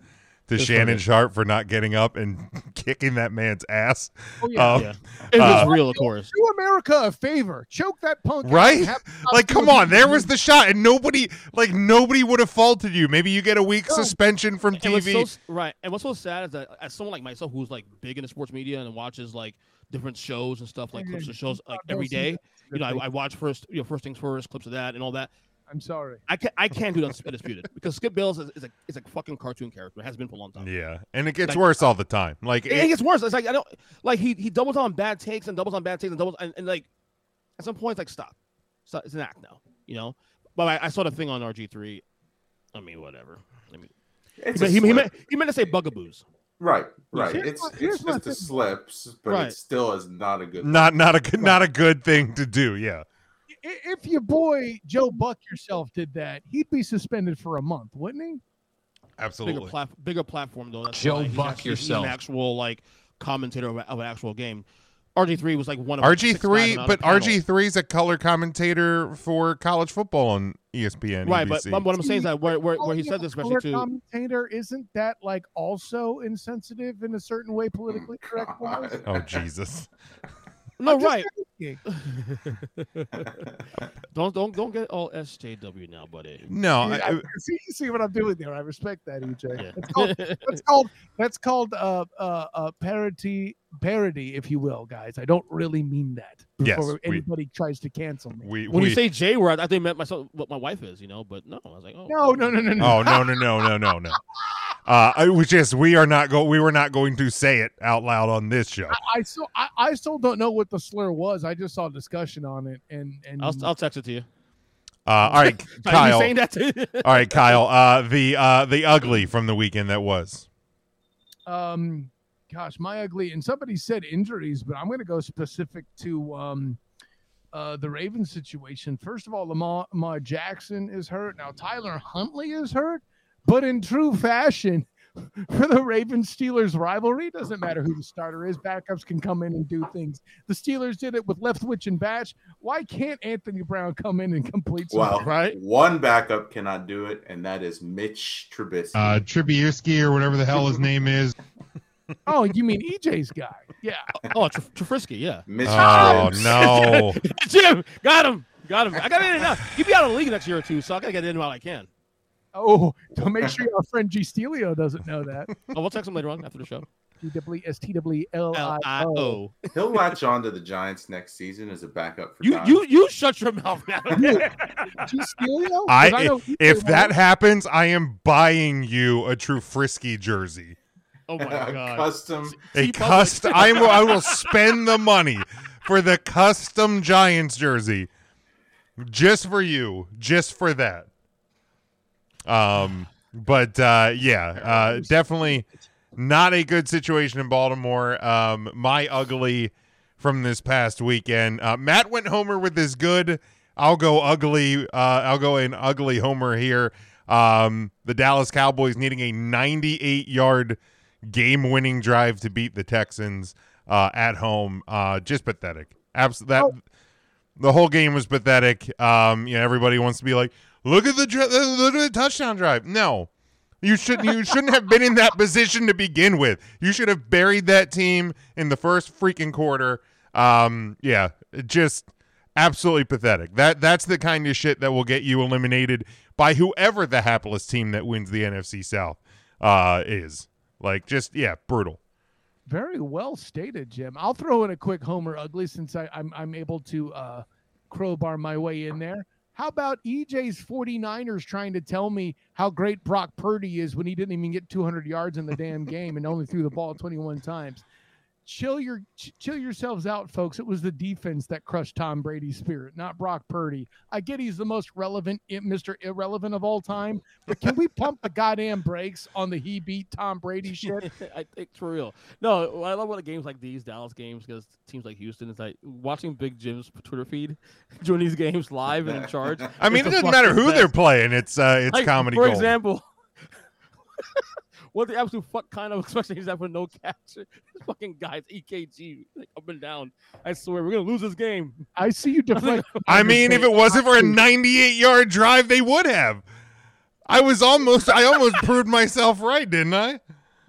to Just Shannon like. Sharpe for not getting up and kicking that man's ass. Oh, yeah. Um, Yeah. It was uh, real, of course. do America a favor. Choke that punk. Right? Like, come on, there was the shot, and nobody, like, nobody would have faulted you. Maybe you get a week No. suspension from And TV. so right, and what's so sad is that as someone like myself who's like big into sports media and watches like different shows and stuff, like clips of shows like every day. You know, I, I watch first, you know, first things first, clips of that and all that. I'm sorry. I can't. I can't do that undisputed because Skip Bayless is, is a is a fucking cartoon character. It has been for a long time. yeah, and it gets Like- worse all the time. Like, It, it- it gets worse. It's like I don't like he he doubles on bad takes and doubles on bad takes and doubles and, and like at some point it's like stop, stop. It's an act now, you know. But I, I saw the thing on RG three. I mean, whatever. I mean, It's he, meant- he, meant he meant to say bugaboos. Right, right. Here's It's my- it's just a thing. slips, but Right. it still is not a good not not a good not a good thing to do. Yeah, If your boy Joe Buck yourself did that, he'd be suspended for a month, wouldn't he? Absolutely. Bigger absolutely. plat, bigger platform though. That's Joe why he's Buck actually- he's yourself. an actual like commentator of, a- of an actual game. RG three was like one of RG three, but. RG three is a color commentator for college football on ESPN. Right, but, NBC. but what I'm saying is that where where, where he said this Color too. commentator isn't that like also insensitive in a certain way politically correct wise? oh Jesus! No, right. don't don't don't get all SJW now, buddy. No, Yeah, I- I- see, see what I'm doing there. I respect that, EJ. Yeah. That's called that's called that's called uh, uh, uh, parody, parody, if you will, guys. I don't really mean that. Yes, Before we- anybody tries to cancel me. we When we you say J word, I think meant myself what my wife is, you know. But no, I was like, oh no, no, no, no, no. oh no no no no no no. Uh, it was just we are not go we were not going to say it out loud on this show. I still, I, I still don't know what the slur was. I just saw discussion on it, and and I'll I'll text it to you. Uh, all right, Kyle. saying that to- all right, Kyle. Uh, the uh, the ugly from the weekend that was. um, gosh, my ugly. And somebody said injuries, but I'm going to go specific to um, uh, the Ravens situation. First of all, Lamar, Lamar Jackson is hurt. Now Tyler Huntley is hurt, but in true fashion. For the Ravens Steelers rivalry, doesn't matter who the starter is. Backups can come in and do things. The Steelers did it with Leftwich and Batch. Why can't Anthony Brown come in and complete? some- Well, right? one backup cannot do it, and that is Mitch Trubisky. Uh, Trubisky or whatever the hell his name is. Oh, you mean EJ's guy? Yeah. Oh, oh Tr- Trafrisky, yeah. Mitch Oh Trubisky. no! Jim, got him, got him. I got in now. He'll be out of the league next year or two, so I gotta get in while I can. Oh, to make sure our friend G Stelio doesn't know that. Oh, we'll text him later on after the show. G W S T W L L I I O. O. He'll latch on to the Giants next season as a backup for You Don. you you shut your mouth now. G Stelio? I if, if that happens, I am buying you a true frisky jersey. Oh my A god. custom. A TeePublic. custom. I will. I will spend the money for the custom Giants jersey, just for you, just for that. Um, but uh, yeah, uh, definitely not a good situation in Baltimore. Um, my ugly from this past weekend. Uh, Matt went homer with his good. I'll go ugly. Uh, I'll go an ugly homer here. Um, the Dallas Cowboys needing a 98 yard game winning drive to beat the Texans uh, at home. Uh, just pathetic. Abs- that the whole game was pathetic. Um, you know, everybody wants to be like, look at the dri- look at the touchdown drive. No, you shouldn't. you shouldn't have been in that position to begin with. You should have buried that team in the first freaking quarter. Um, yeah, just absolutely pathetic. That that's the kind of shit that will get you eliminated by whoever the hapless team that wins the NFC South uh, is. Like, just yeah, brutal. Very well stated, Jim. I'll throw in a quick Homer Ugly since I, I'm I'm able to uh, crowbar my way in there. How about EJ's 49ers trying to tell me how great Brock Purdy is when he didn't even get 200 yards in the damn game and only threw the ball 21 times? Chill your ch- chill yourselves out, folks. It was the defense that crushed Tom Brady's spirit, not Brock Purdy. I get he's the most relevant, Mr. Irrelevant of all time, but can we pump the goddamn brakes on the he beat Tom Brady shit? I think for real. No, I love when the games like these, Dallas games, because teams like Houston, it's like watching Big Jim's Twitter feed during these games live and in charge. I mean, it doesn't matter fucking who they're playing. It's uh, it's Like, comedy For gold. example, what the absolute fuck kind of especially is that for no catch? This fucking guy's EKG like, up and down. I swear, we're gonna lose this game. I see you deflect. I mean, if it wasn't for a 98 yard drive, they would have. I was almost, I almost proved myself right, didn't I?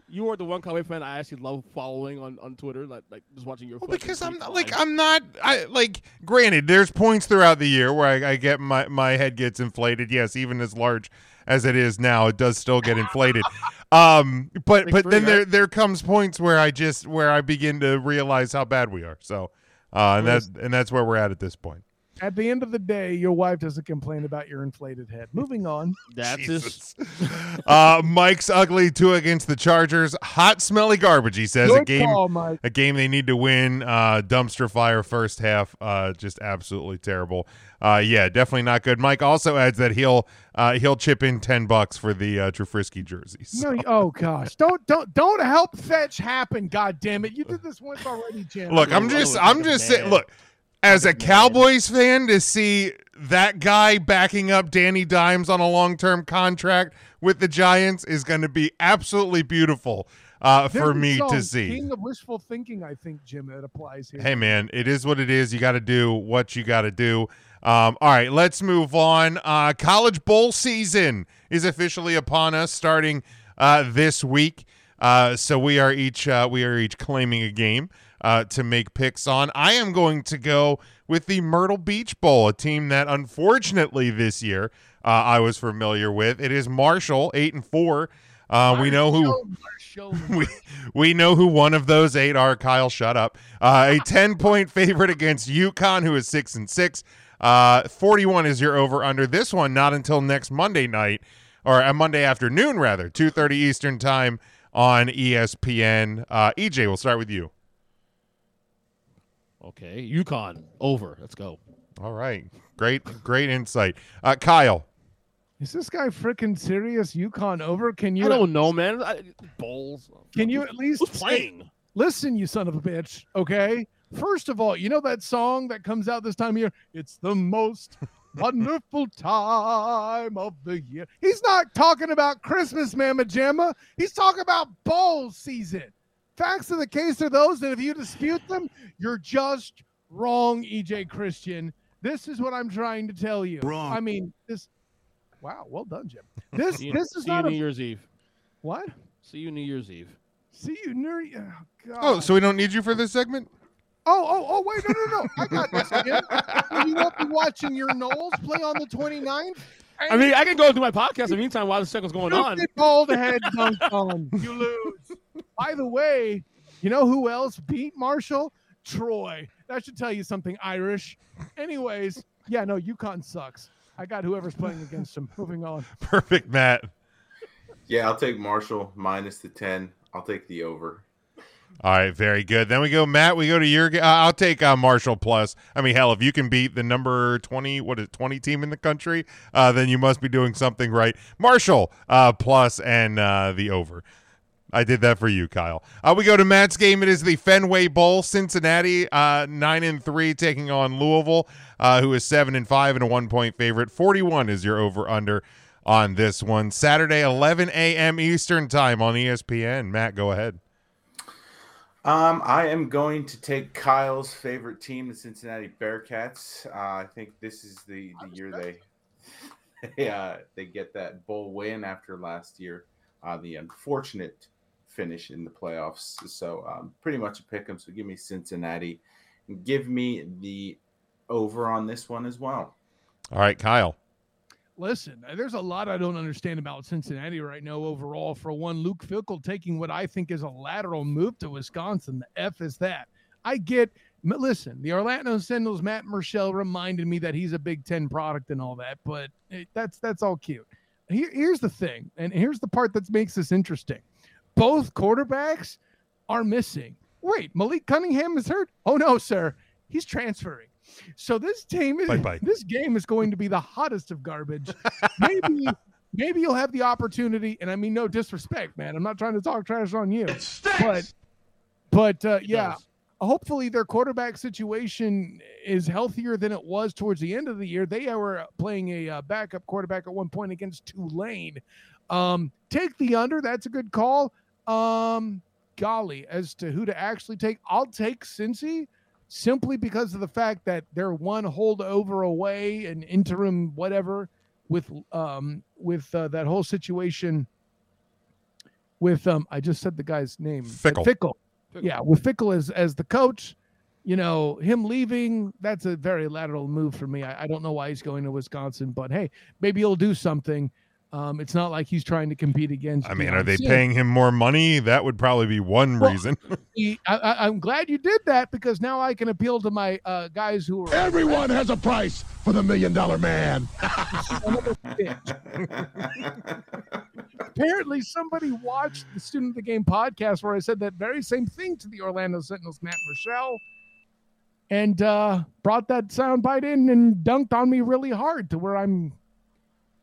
You are the one Cowboy fan I actually love following on, on Twitter, like like just watching your. Well, because I'm not, like I'm not I like granted there's points throughout the year where I, I get my my head gets inflated yes even as large as it is now it does still get inflated um but but three, then there right? there comes points where I just where I begin to realize how bad we are so uh and that's and that's where we're at at this point At the end of the day, your wife doesn't complain about your inflated head. Moving on. That's Jesus. uh Mike's ugly two against the Chargers hot smelly garbage he says a game call, Mike. a game they need to win. Uh, dumpster fire first half, uh, just absolutely terrible. Uh, yeah, definitely not good. Mike also adds that he'll uh, he'll chip in ten bucks for the uh, Trufrisky jerseys. No, oh gosh, don't don't don't help fetch happen. God damn it, you did this once already, Jim. Look, I'm just I'm just saying. Look, as a Cowboys fan, to see that guy backing up Danny Dimes on a long term contract with the Giants is going to be absolutely beautiful. uh, for me to see. King of wishful thinking, I think, Jim, that applies here. Hey man, it is what it is. You got to do what you got to do. Um, all right, let's move on. Uh, college bowl season is officially upon us, starting uh, this week. Uh, so we are each uh, we are each claiming a game uh, to make picks on. I am going to go with the Myrtle Beach Bowl, a team that unfortunately this year uh, I was familiar with. It is Marshall, eight and four. Uh, we know who we, we know who one of those eight are. Kyle, shut up. Uh, a ten point favorite against UConn, who is six and six. Uh, Forty one is your over under. This one not until next Monday night or a Monday afternoon rather, two thirty Eastern time on ESPN. Uh, EJ, we'll start with you. Okay, Yukon over. Let's go. All right, great, great insight. Uh, Kyle, Is this guy freaking serious? Yukon over? Can you? I don't know, man. I, bowls. Can you at least Who's say- playing? Listen, you son of a bitch. Okay. First of all, you know that song that comes out this time of year? It's the most wonderful time of the year. He's not talking about Christmas, Mama Jamma. He's talking about bowl season. Facts of the case are those that if you dispute them, you're just wrong, EJ Christian. This is what I'm trying to tell you. Wrong. I mean, this. Wow, well done, Jim. This See you, this is see you not New a Year's Eve. what? See you New Year's Eve. See you, Nuri. Oh, God. oh, so we don't need you for this segment? Oh, oh, oh, wait, no, no, no. I got this again. you won't be watching your Noles play on the 29th. I mean, I can go do my podcast in the meantime while the second's going You on. get called head dunked on. You lose. By the way, you know who else beat Marshall? Troy. That should tell you something Irish. Anyways, yeah, no, UConn sucks. I got whoever's playing against them. Moving on. Perfect, Matt. Yeah, I'll take Marshall minus the 10. I'll take the over. All right, very good. Then we go, Matt. We go to your. Uh, I'll take uh, Marshall plus. I mean, hell, if you can beat the number twenty, what is it, twenty team in the country, uh, then you must be doing something right. Marshall uh, plus and uh, the over. I did that for you, Kyle. Uh, we go to Matt's game. It is the Fenway Bowl. Cincinnati uh, nine and three taking on Louisville, uh, who is seven and five and a one point favorite. Forty one is your over under on this one. Saturday, eleven a.m. Eastern time on ESPN. Matt, go ahead. Um, I am going to take Kyle's favorite team, the Cincinnati Bearcats. Uh, I think this is the, the year they they, uh, they get that bowl win after last year, uh, the unfortunate finish in the playoffs. So um, pretty much a pick 'em. So give me Cincinnati. Give me the over on this one as well. All right, Kyle. Listen, there's a lot I don't understand about Cincinnati right now overall. For one, Luke Fickell taking what I think is a lateral move to Wisconsin. The F is that. I get, listen, the Orlando Sentinels, Matt Murschel reminded me that he's a Big Ten product and all that, but it, that's that's all cute. Here, here's the thing, and here's the part that makes this interesting. Both quarterbacks are missing. Wait, Malik Cunningham is hurt? Oh no, sir. He's transferring. So this team is Bye-bye. this game is going to be the hottest of garbage. maybe maybe you'll have the opportunity, and I mean no disrespect, man. I'm not trying to talk trash on you. But but uh, yeah, does. hopefully their quarterback situation is healthier than it was towards the end of the year. They were playing a uh, backup quarterback at one point against Tulane. Um, take the under. That's a good call. Um, golly, as to who to actually take, I'll take Cincy simply because of the fact that they're one holdover away, an interim whatever, with um with uh, that whole situation. With um, I just said the guy's name. Fickell. Fickell. Yeah, with Fickell as as the coach, you know him leaving. That's a very lateral move for me. I, I don't know why he's going to Wisconsin, but hey, maybe he'll do something. Um, it's not like he's trying to compete against. I mean, Deion are they Sanders. paying him more money? That would probably be one Well, reason. He- I, I, I'm glad you did that because now I can appeal to my uh, guys who are Everyone has a price for the million dollar man. son of a bitch. Apparently, somebody watched the Student of the Game podcast where I said that very same thing to the Orlando Sentinels, Matt Murschel, and uh, brought that soundbite in and dunked on me really hard to where I'm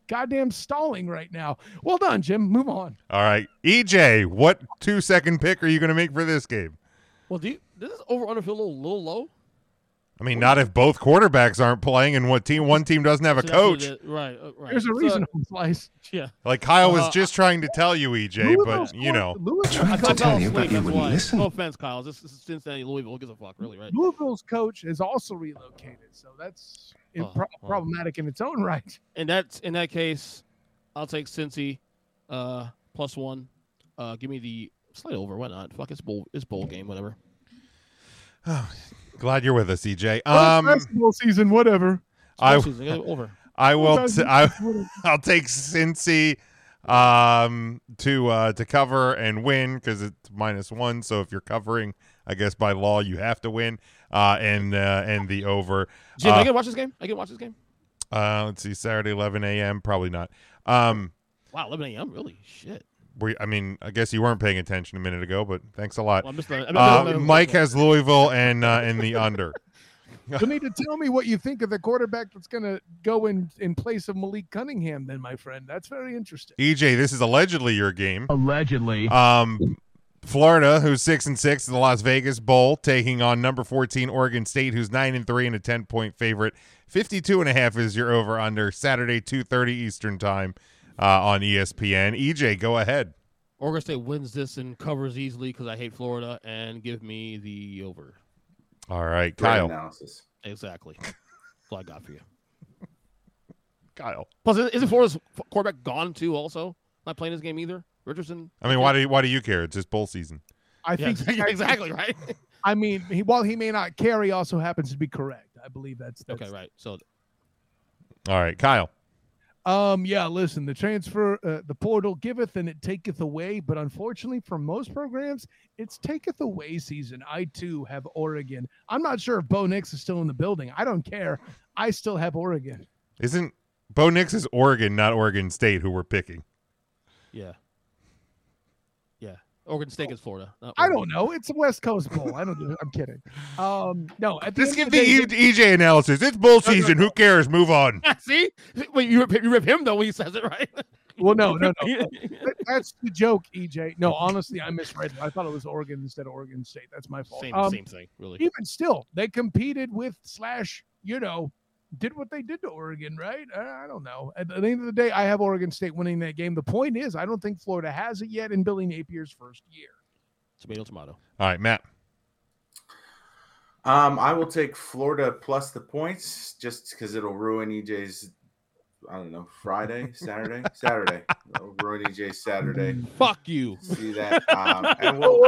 goddamn stalling right now. Well done, Jim. Move on. All right, EJ, what two second pick are you going to make for this game? Well, do you, does this over under feel a little, little low? I mean, not if both quarterbacks aren't playing and what team one team doesn't have a So coach. it is. Right, uh, right. There's a So- reason, Slice. Yeah. Like Kyle was Uh, just trying to tell you, EJ, but you know, I fell asleep, that's why. No offense, Kyle. This, this is Cincinnati, Louisville. Who gives a fuck, really, right? Louisville's coach is also relocated, so that's in- Oh, pro- well. problematic in its own right. In that in that case, I'll take Cincy uh, plus one. Uh, give me the slide over. Why not? Fuck, it's bowl. It's bowl game. Whatever. Oh, glad you're with us, EJ. Well, Um, basketball season, whatever. I, bowl season, over. I will. Well, T- I, I'll take Cincy um, to uh, to cover and win because it's minus one. So if you're covering, I guess by law you have to win. Uh, and uh, and the over. Jim, uh, I can watch this game. I can watch this game. uh, let's see, Saturday 11 a.m. Probably not. Um, Wow, 11 a.m. Really? Shit. we, I mean, I guess you weren't paying attention a minute ago, but thanks a lot. Well, I missed the- I missed the- Uh, Mike has Louisville and uh, and the under. You'll need to tell me what you think of the quarterback that's going to go in in place of Malik Cunningham, then, my friend. That's very interesting. EJ, this is allegedly your game. Allegedly. Um, Florida, who's six and six in the Las Vegas Bowl, taking on number fourteen Oregon State, who's nine and three and a ten point favorite. Fifty-two and a half is your over under. Saturday, two thirty Eastern time uh, on ESPN. EJ, go ahead. Oregon State wins this and covers easily because I hate Florida and give me the over. All right, Great Kyle. analysis. Exactly. That's all I got for you. Kyle. Plus, isn't Florida's f- quarterback gone too? Also, not playing this game either. Richardson. I mean, why do you, why do you care? It's just bowl season. I Yeah, think exactly, exactly, right. I mean, he, while he may not care, he also happens to be correct. I believe that's, that's Okay, right. So All right, Kyle. Um, yeah, listen, the transfer, uh, the portal giveth and it taketh away, but unfortunately for most programs, it's taketh away season. I too have Oregon. I'm not sure if Bo Nix is still in the building. I don't care. I still have Oregon. Isn't Bo Nix is Oregon, not Oregon State, who we're picking? yeah, yeah. Oregon State is Florida. not I don't know. It's a West Coast Bowl. I don't. do- I'm kidding. Um, no. this the Just end give of the day, E- EJ analysis. It's bowl season. Who cares? Move on. See, wait, you rip, you rip him though when he says it, right? Well, no, no, no. That's the joke, EJ. No, honestly, I misread it. I thought it was Oregon instead of Oregon State. That's my fault. Same, Um, same thing, really. even still, they competed with slash, you know, did what they did to Oregon, right? I I don't know. At the end of the day, I have Oregon State winning that game. The point is, I don't think Florida has it yet in Billy Napier's first year. Tomato, tomato. All right, Matt. Um, I will take Florida plus the points just because it'll ruin EJ's. I don't know Friday, Saturday, Saturday. It'll ruin EJ's Saturday. Fuck you. See that? Um, and we'll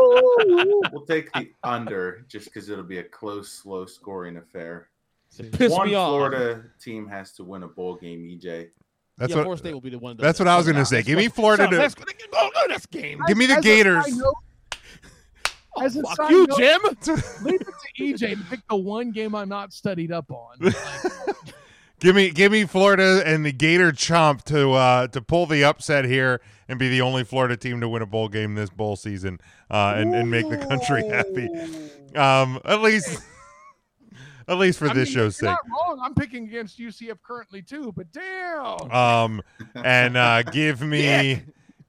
we'll take the under just because it'll be a close, slow scoring affair. Piss One me off. Florida team has to win a bowl game. EJ. That's yeah, what. Florida State will be the one. That's what I was gonna say. Give me Florida So, to- let's- Go go this game. Give me the As Gators. side note- As a Fuck you, note, Jim. Leave it to EJ to pick the one game I'm not studied up on. Like, Give me, give me Florida and the Gator Chomp to uh, to pull the upset here and be the only Florida team to win a bowl game this bowl season uh, and and make the country happy. Um, at least, at least for I this mean, show's sake. not wrong. I'm picking against UCF currently too, but damn. Um, and uh, give me,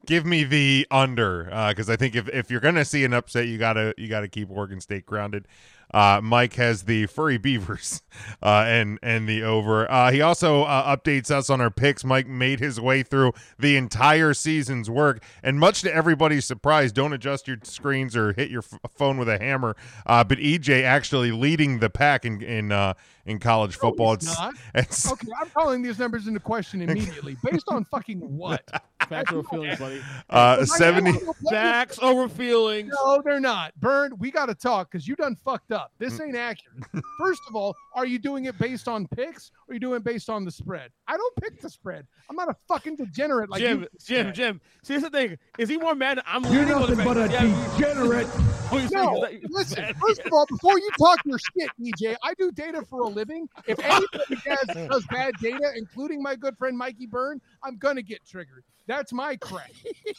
give me the under because I think if, if you're gonna see an upset, you gotta you gotta keep Oregon State grounded. Uh, Mike has the furry beavers uh, and and the over. Uh, he also uh, updates us on our picks. Mike made his way through the entire season's work, and much to everybody's surprise, don't adjust your screens or hit your f- phone with a hammer. Uh, but EJ actually leading the pack in in uh, in college football. It's not. it's- Okay, I'm calling these numbers into question immediately. Based on fucking what? Facts over feelings, buddy. Uh, 70 Facts over feelings. No, they're not. Burn, we got to talk because you done fucked up. This ain't accurate. First of all, are you doing it based on picks or are you doing it based on the spread? I don't pick the spread. I'm not a fucking degenerate like Jim, you. Jim, Jim. See, here's the thing. Is he more mad? I'm You're leaning on the nothing but a yeah, degenerate. Oh, you're No, listen. First of all, before you talk your shit, EJ, I do data for a living. If anybody has, does bad data, including my good friend Mikey Byrne, I'm gonna get triggered. That's my crack.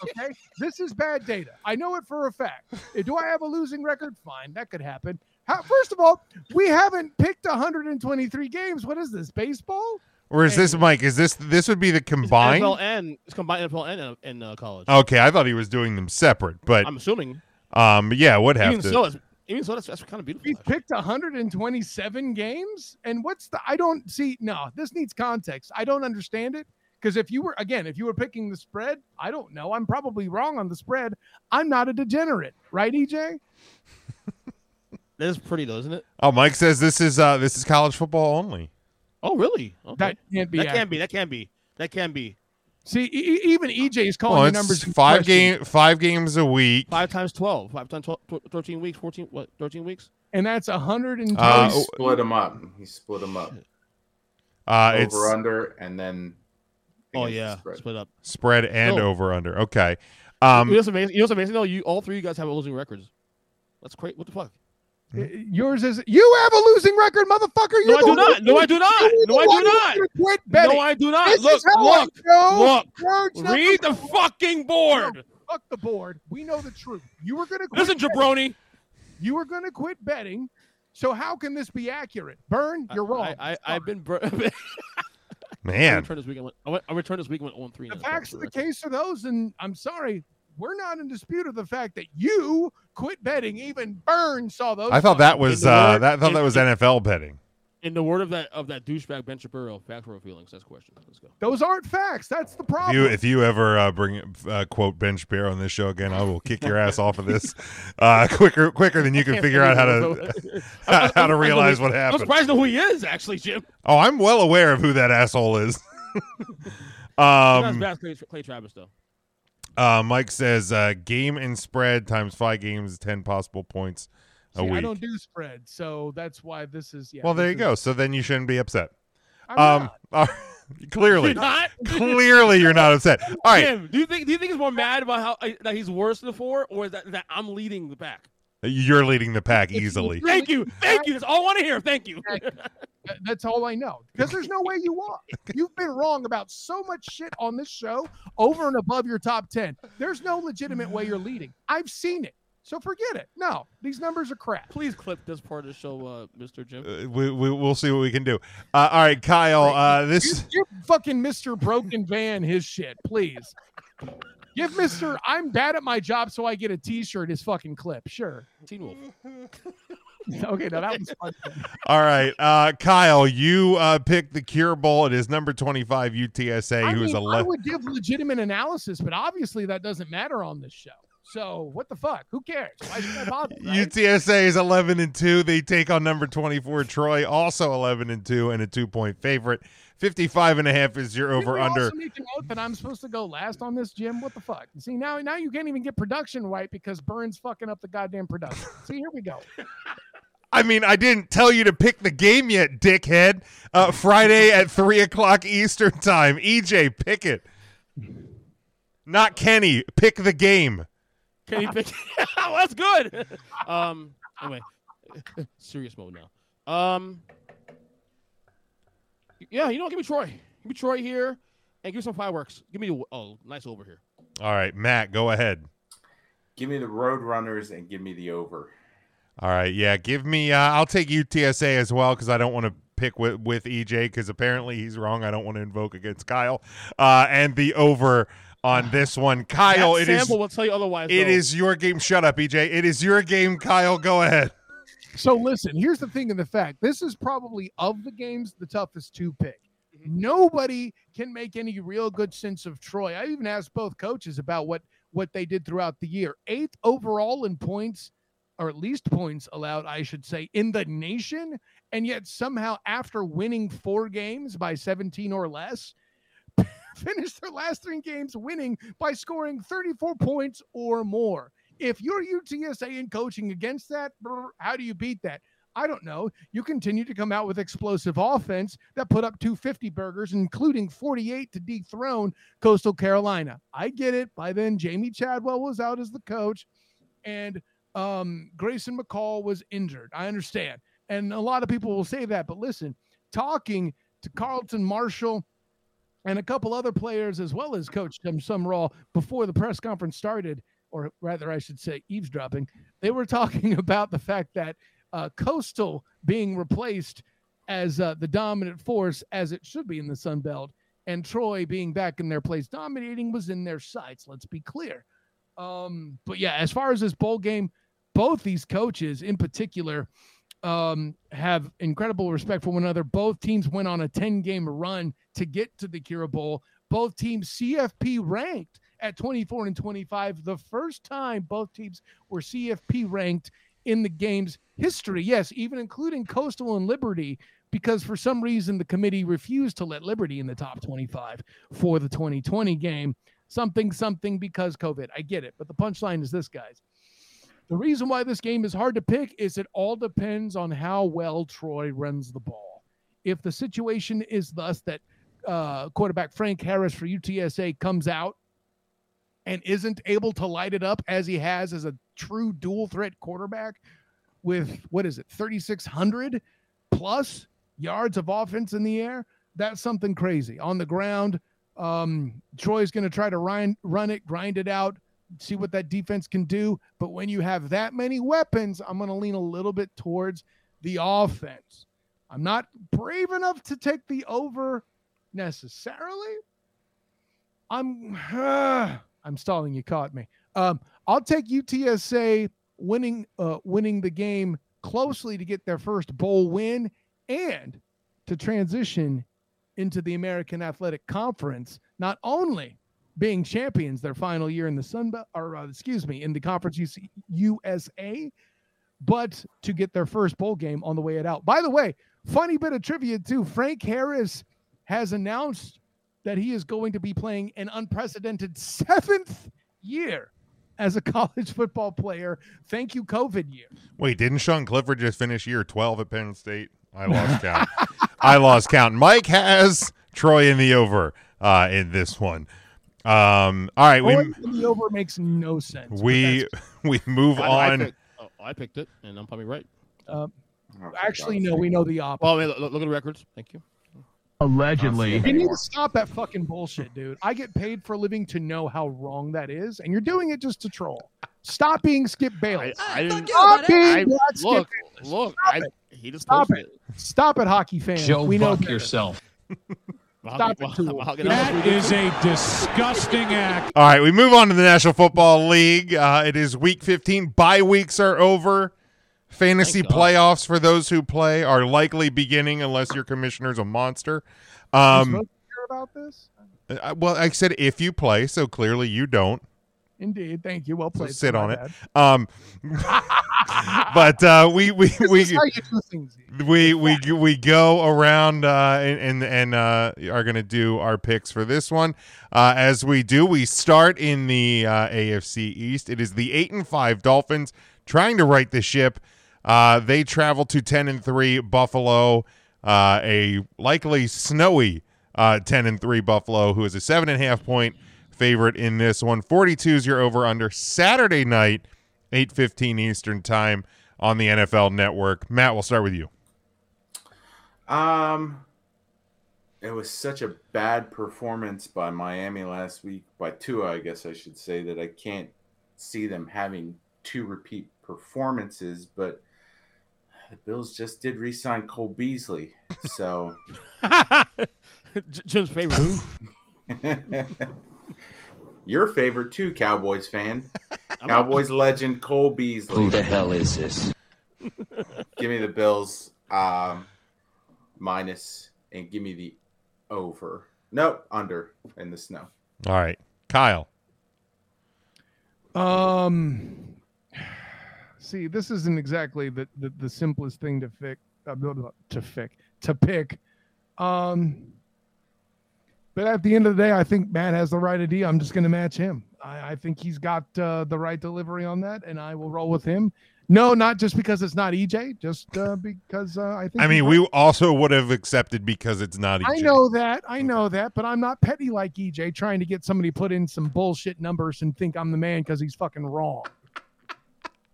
Okay, this is bad data. I know it for a fact. Uh, Do I have a losing record? Fine, that could happen. How, first of all, we haven't picked 123 games. What is this? Baseball? Or is this Mike? Is this this would be the combined? NFL and it's combined NFL and uh, and uh, college. Okay, I thought he was doing them separate, but I'm assuming. um, yeah, would have Even to. so, it's, Even so, that's, that's kind of beautiful. He's picked 127 games, and what's the? I don't see. No, this needs context. I don't understand it because if you were again, if you were picking the spread, I don't know. I'm probably wrong on the spread. I'm not a degenerate, right, EJ? That is pretty though, isn't it? Oh, Mike says this is uh this is college football only. Oh, really? Okay. That can't be. that accurate. can be. That can be. That can be. See, e- even EJ is calling Well, the numbers. five question, game five games a week. Five times 12. Five times 12, 13 weeks. 14, what, 13 weeks? and that's 120. Uh, he split them up. He split them up. Uh, it's Over under and then. Oh, yeah. spread. Split up. spread and Still. over under. Okay. you, know Um, what's amazing? You know what's amazing though? You all three of you guys have a losing records. That's great. What the fuck? Yours is you have a losing record, motherfucker. You're I do not. No, I do not. No, I do not. Quit betting. No, I do not. This look, is look, I know. look. Read the fucking board. Fuck the board. We know the truth. You were gonna quit Listen, betting. jabroni. You were gonna quit betting. So how can this be accurate? Burn, you're wrong. I, I, I've been. Bur- I man, returned this week. went- I went- I returned this week and went 0 3. the facts of the case are those, and I'm sorry, we're not in dispute of the fact that you quit betting. Even Burns saw those. I thought that was uh that I thought that was NFL betting. In the word of that of that douchebag Ben Shapiro, facts or feelings. That's the question. Let's go. those aren't facts. That's the If problem. you if you ever uh, bring uh, quote Ben Shapiro on this show again, I will kick your ass off of this uh, quicker quicker than you can figure out how to I'm- how to realize I'm- what I'm surprised to know who he is, actually, Jim. Oh, I'm well aware of who that asshole is. Not um, bad Clay, Clay Travis, though. uh, Mike says uh, game and spread times five games, ten possible points a See, I don't do spread, so that's why this is. Yeah, well, there this you go. So then you shouldn't be upset. I'm Um, not. clearly, You're not? clearly you're not upset. All right, Jim, do you think do you think he's more mad about how uh, that he's worse than before, or is that that I'm leading the pack? you're leading the pack easily. Thank you, thank you. That's all I want to hear. Thank you. That's all I know. Because there's no way you are. You've been wrong about so much shit on this show over and above your top 10. There's no legitimate way you're leading. I've seen it. So forget it. No, these numbers are crap. Please clip this part of the show, uh, Mr. Jim. Uh, we, we we'll see what we can do. Uh, all right, Kyle. Uh, this Give fucking Mr. Broken Van his shit, please. Give Mr. I'm bad at my job, so I get a t shirt his fucking clip. Sure. Teen Wolf. okay, now that was fun. all right, uh, Kyle. You uh, picked the Cure Bowl. It is number twenty-five UTSA, I, who is mean, I would give legitimate analysis, but obviously that doesn't matter on this show. So what the fuck? Who cares? Why should I bother? right? UTSA is 11 and 2. They take on number 24 Troy, also 11 and 2 and a 2-point favorite. 55 and a half is your over under. Also make a note that I'm supposed to go last on this, Jim. What the fuck? See now, now you can't even get production right because Burns fucking up the goddamn production. See, here we go. I mean, I didn't tell you to pick the game yet, dickhead. Uh, Friday at 3 o'clock Eastern time. EJ, pick it. Not Kenny. Pick the game. Can he pick? oh, that's good. Um. Anyway, serious mode now. Um. Yeah, you know, give me Troy. Give me Troy here, and give me some fireworks. Give me a, oh, nice over here. All right, Matt, go ahead. Give me the Road Runners and give me the over. All right, yeah, give me. Uh, I'll take UTSA as well because I don't want to pick with with EJ because apparently he's wrong. I don't want to invoke against Kyle. Uh, and the over on this one, Kyle. That It is. sample will tell you otherwise. It though. is your game. Shut up, EJ. It is your game, Kyle. Go ahead. So listen, here's the thing and the fact. This is probably of the games the toughest to pick. Mm-hmm. Nobody can make any real good sense of Troy. I even asked both coaches about what what they did throughout the year. Eighth overall in points, or at least points allowed, I should say, in the nation, and yet somehow after winning four games by 17 or less, finished their last three games winning by scoring 34 points or more. If you're UTSA and coaching against that, how do you beat that? I don't know. You continue to come out with explosive offense that put up 250 burgers, including 48 to dethrone Coastal Carolina. I get it. By then, Jamey Chadwell was out as the coach, and um, Grayson McCall was injured. I understand. And a lot of people will say that. But listen, talking to Carlton Martial and a couple other players, as well as Coach Tim Sumrall, before the press conference started, or rather, I should say, eavesdropping, they were talking about the fact that uh, Coastal being replaced as uh, the dominant force, as it should be in the Sun Belt, and Troy being back in their place dominating was in their sights. Let's be clear. Um, but yeah, as far as this bowl game, both these coaches in particular um, have incredible respect for one another. Both teams went on a 10 game run to get to the Cure Bowl. Both teams CFP ranked at 24 and 25. The first time both teams were CFP ranked in the game's history. Yes, even including Coastal and Liberty, because for some reason the committee refused to let Liberty in the top 25 for the 2020 game. Something, something because COVID. I get it. But the punchline is this, guys. The reason why this game is hard to pick is it all depends on how well Troy runs the ball. If the situation is thus that uh, quarterback Frank Harris for UTSA comes out and isn't able to light it up as he has as a true dual threat quarterback with what is it, 3,600 plus yards of offense in the air, that's something crazy. On the ground, um, Troy's going to try to run, run it, grind it out, see what that defense can do. But when you have that many weapons, I'm going to lean a little bit towards the offense. I'm not brave enough to take the over necessarily. I'm uh, I'm stalling. You caught me. Um, I'll take UTSA winning uh, winning the game closely to get their first bowl win and to transition into the American Athletic Conference. Not only being champions their final year in the Sun Belt, or uh, excuse me, in the Conference UC, USA, but to get their first bowl game on the way it out. By the way, funny bit of trivia too. Frank Harris has announced that he is going to be playing an unprecedented seventh year as a college football player. Thank you, COVID year. Wait, didn't Sean Clifford just finish year 12 at Penn State? I lost count. I lost count. Mike has Troy in the over uh, in this one. Um, all right, we the over makes no sense. We we move I, I on. picked, oh, I picked it, and I'm probably right. Uh, actually, no, we know the opposite. Well, I mean, look, look at the records. Thank you. Allegedly. You need to stop that fucking bullshit, dude. I get paid for a living to know how wrong that is, and you're doing it just to troll. Stop being Skip Bayless. I didn't. Stop being I, Brad Skip look, Bayless. look. Stop I, it. he just Stop posted it. Stop it, hockey fans. Joe we know Buck better. yourself. Stop it, Tool. That is a disgusting act. All right, we move on to the National Football League. Uh, it is Week 15. Bye weeks are over. Fantasy playoffs for those who play are likely beginning unless your commissioner's a monster. You Um, supposed about this? uh, well, I said if you play, so clearly you don't. Indeed. Thank you. Well So played. sit My on it. bad. Um, but uh, we we we is how you do things. we we we go around uh, and and, and uh, are going to do our picks for this one. Uh, as we do, we start in the uh, AFC East. It is the eight and five Dolphins trying to right the ship. Uh, they travel to ten and three Buffalo, uh, a likely snowy uh, ten and three Buffalo, who is a seven and a half point favorite in this one. Forty two is your over under Saturday night, eight fifteen Eastern time on the NFL Network. Matt, we'll start with you. Um, it was such a bad performance by Miami last week by Tua, I guess I should say that I can't see them having two repeat performances. But the Bills just did re-sign Cole Beasley, so Jim's favorite. your favorite too, Cowboys fan, Cowboys legend Cole Beasley. Who the hell is this? Give me the Bills um, minus and give me the over. No, under in the snow. All right, Kyle. Um, see, this isn't exactly the, the, the simplest thing to pick. Uh, to pick to pick. Um, but at the end of the day, I think Matt has the right idea. I'm just going to match him. I, I think he's got uh, the right delivery on that, and I will roll with him. No, not just because it's not EJ, just uh, because uh, I think. I mean, we also would have accepted because it's not. EJ. I know that. I know that, but I'm not petty like EJ trying to get somebody put in some bullshit numbers and think I'm the man because he's fucking wrong.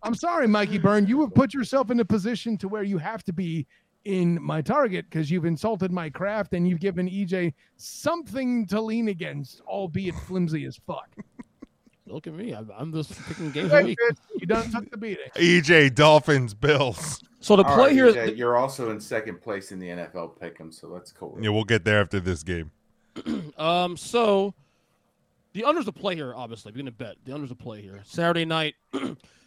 I'm sorry, Mikey Byrne. You have put yourself in a position to where you have to be in my target because you've insulted my craft and you've given EJ something to lean against, albeit flimsy as fuck. Look at me. I'm, I'm just picking games Hey, a week. bitch, you done took the beating. EJ Dolphins Bills. So the play right, here, EJ, you're also in second place in the NFL pick'em, so that's cool. Yeah, we'll get there after this game. Um, so the under's a play here, obviously. We're gonna bet the under's a play here. Saturday night,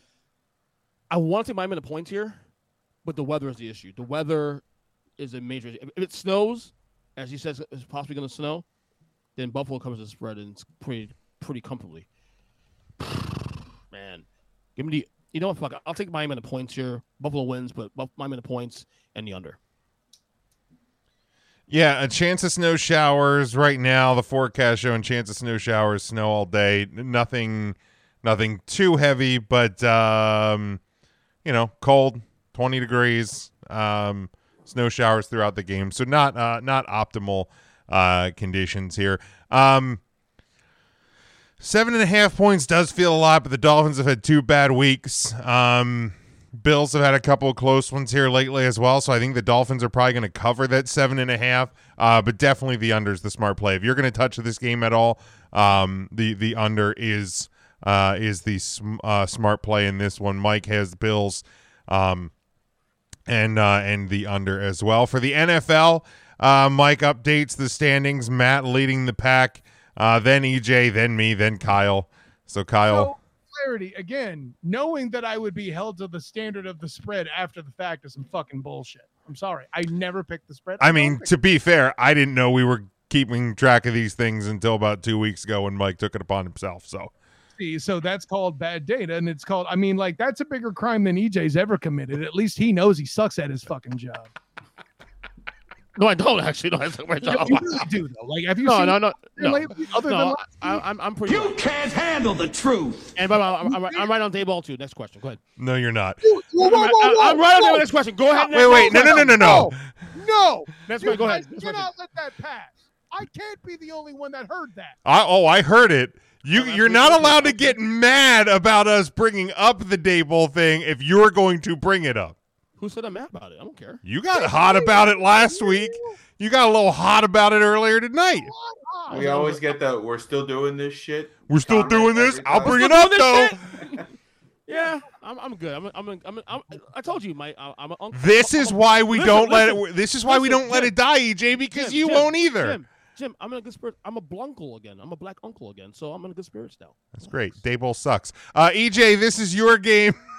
I want to take Miami the points here, but the weather is the issue. The weather is a major issue. If, it snows, as he says, it's possibly going to snow, then Buffalo covers the spread and it's pretty pretty comfortably. Man, give me the. You know what? Fuck. I'll take Miami in the points here. Buffalo wins, but Miami in the points and the under. Yeah, a chance of snow showers right now. The forecast showing chance of snow showers, snow all day. Nothing, nothing too heavy, but um, you know, cold, twenty degrees. Um, snow showers throughout the game, so not uh, not optimal uh, conditions here. Um, seven and a half points does feel a lot, but the Dolphins have had two bad weeks. Um, Bills have had a couple of close ones here lately as well, so I think the Dolphins are probably going to cover that seven and a half. Uh, but definitely the under is the smart play. If you're going to touch this game at all, um, the the under is uh, is the sm- uh, smart play in this one. Mike has Bills, um, and uh, and the under as well for the NFL. Uh, Mike updates the standings. Matt leading the pack, uh, then EJ, then me, then Kyle. So Kyle. So, clarity again, knowing that I would be held to the standard of the spread after the fact is some fucking bullshit. I'm sorry. I never picked the spread. I don't mean, to be fair, I didn't know we were keeping track of these things until about two weeks ago when Mike took it upon himself. So See, so that's called bad data, and it's called. I mean, like that's a bigger crime than EJ's ever committed. At least he knows he sucks at his fucking job. No, I don't actually. No, I suck my You, job. you really do though. Like, have you no, seen no, no, no, lately, other no, than last I, I'm, I'm pretty. You can't handle the truth. And by the way, I'm, I'm, I'm right on Daboll too. Next question. Go ahead. no, you're not. Whoa, whoa, whoa, I'm, whoa, I'm right on whoa. day. Next question. Go ahead. Wait, wait, no, no, no, no, no. No, Next you one, go ahead. Next cannot let that pass. I can't be the only one that heard that. I, oh, I heard it. You, that's you're not allowed to get mad about us bringing up the Daboll thing if you're going to bring it up. Who said I'm mad about it? I don't care. You got hot about it last week. You got a little hot about it earlier tonight. We always get that. We're still doing this shit. We're still comment doing this. I'll bring it up though. Yeah, I'm, I'm good. I'm, a, I'm, a, I'm, a, I'm I told you, my, I'm an uncle. This is why we Listen, don't let it. This is why we don't let Jim, it die, EJ, because Jim, you Jim, won't either. Jim, Jim, I'm in a good spirit. I'm a blunkle again. I'm a black uncle again. So I'm in a good spirits now. That's great. Daboll sucks. Uh, EJ, this is your game.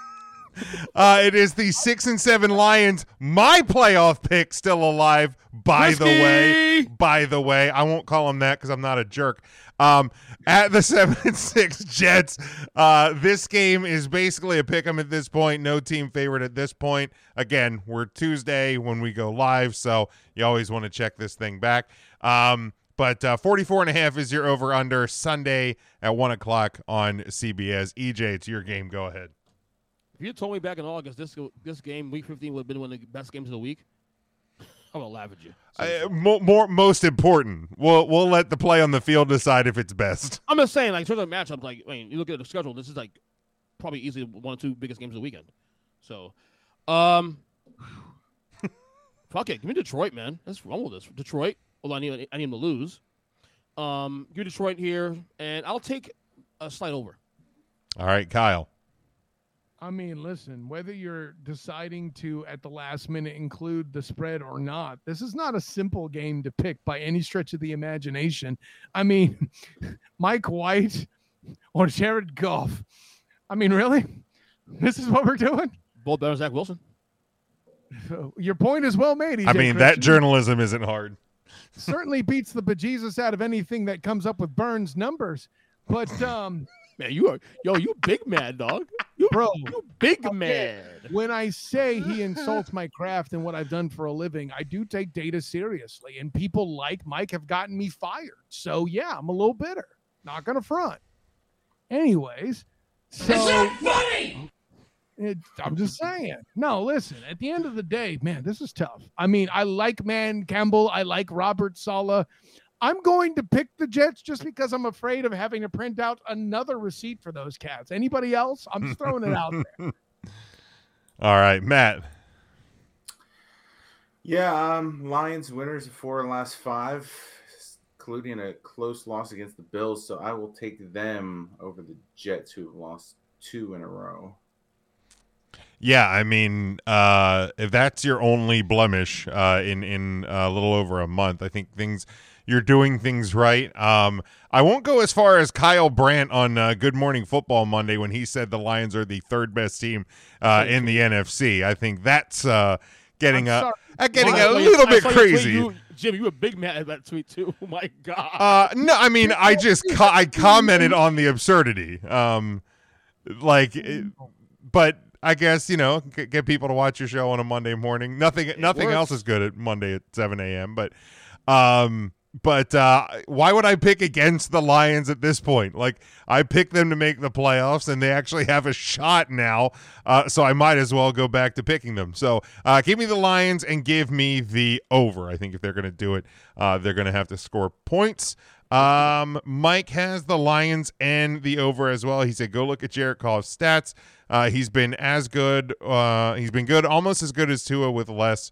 uh, it is the six and seven Lions. My playoff pick still alive. By the way, by the way, I won't call him that because I'm not a jerk. Um, at the seven and six Jets, uh, this game is basically a pick 'em at this point. No team favorite at this point. Again, we're Tuesday when we go live, so you always want to check this thing back. Um, but uh, 44 and a half is your over under Sunday at one o'clock on CBS. EJ, it's your game. Go ahead. If you told me back in August this this game, Week 15, would have been one of the best games of the week, I'm gonna laugh at you. Uh, more, more, most important, we'll we'll let the play on the field decide if it's best. I'm just saying, like, in terms of matchups, like, I mean, you look at the schedule, this is like probably easily one or two biggest games of the weekend. So, um, fuck it, give me Detroit, man. Let's run with this. Detroit. Although I need I need them to lose. Um, give me Detroit here, and I'll take a slight over. All right, Kyle. I mean, listen, whether you're deciding to at the last minute include the spread or not, this is not a simple game to pick by any stretch of the imagination. I mean, Mike White or Jared Goff. I mean, really? This is what we're doing? Both better Zach Wilson. Your point is well made. I EJ mean, that journalism isn't hard. certainly beats the bejesus out of anything that comes up with Burns numbers. But um, Man, you are yo, you big mad dog. You bro, you big mad. when I say he insults my craft and what I've done for a living, I do take data seriously. And people like Mike have gotten me fired. So yeah, I'm a little bitter. Not gonna front. Anyways, so it's not funny. it, I'm just saying. No, listen. At the end of the day, man, this is tough. I mean, I like Dan Campbell. I like Robert Saleh. I'm going to pick the Jets just because I'm afraid of having to print out another receipt for those cats. Anybody else? I'm just throwing it out there. All right, Matt. Yeah, um, Lions winners of four and last five, including a close loss against the Bills. So I will take them over the Jets, who have lost two in a row. Yeah, I mean, uh, if that's your only blemish uh, in in a little over a month, I think things you're doing things right. Um, I won't go as far as Kyle Brandt on uh, Good Morning Football Monday when he said the Lions are the third best team uh, in the NFC. I think that's uh, getting a uh, getting a little I bit saw you tweet, crazy. you- Jim, you were big mad at that tweet too. Oh my god. Uh, no, I mean, I just co- I commented on the absurdity. Um, like, it- but I guess you know, get people to watch your show on a Monday morning. Nothing, nothing works. else is good at Monday at seven a.m. But, um, but uh, why would I pick against the Lions at this point? Like, I picked them to make the playoffs, and they actually have a shot now. Uh, so I might as well go back to picking them. So uh, give me the Lions and give me the over. I think if they're going to do it, uh, they're going to have to score points. Um, Mike has the Lions and the over as well. He said, "Go look at Jared Goff's stats. Uh, he's been as good. Uh, he's been good, almost as good as Tua with less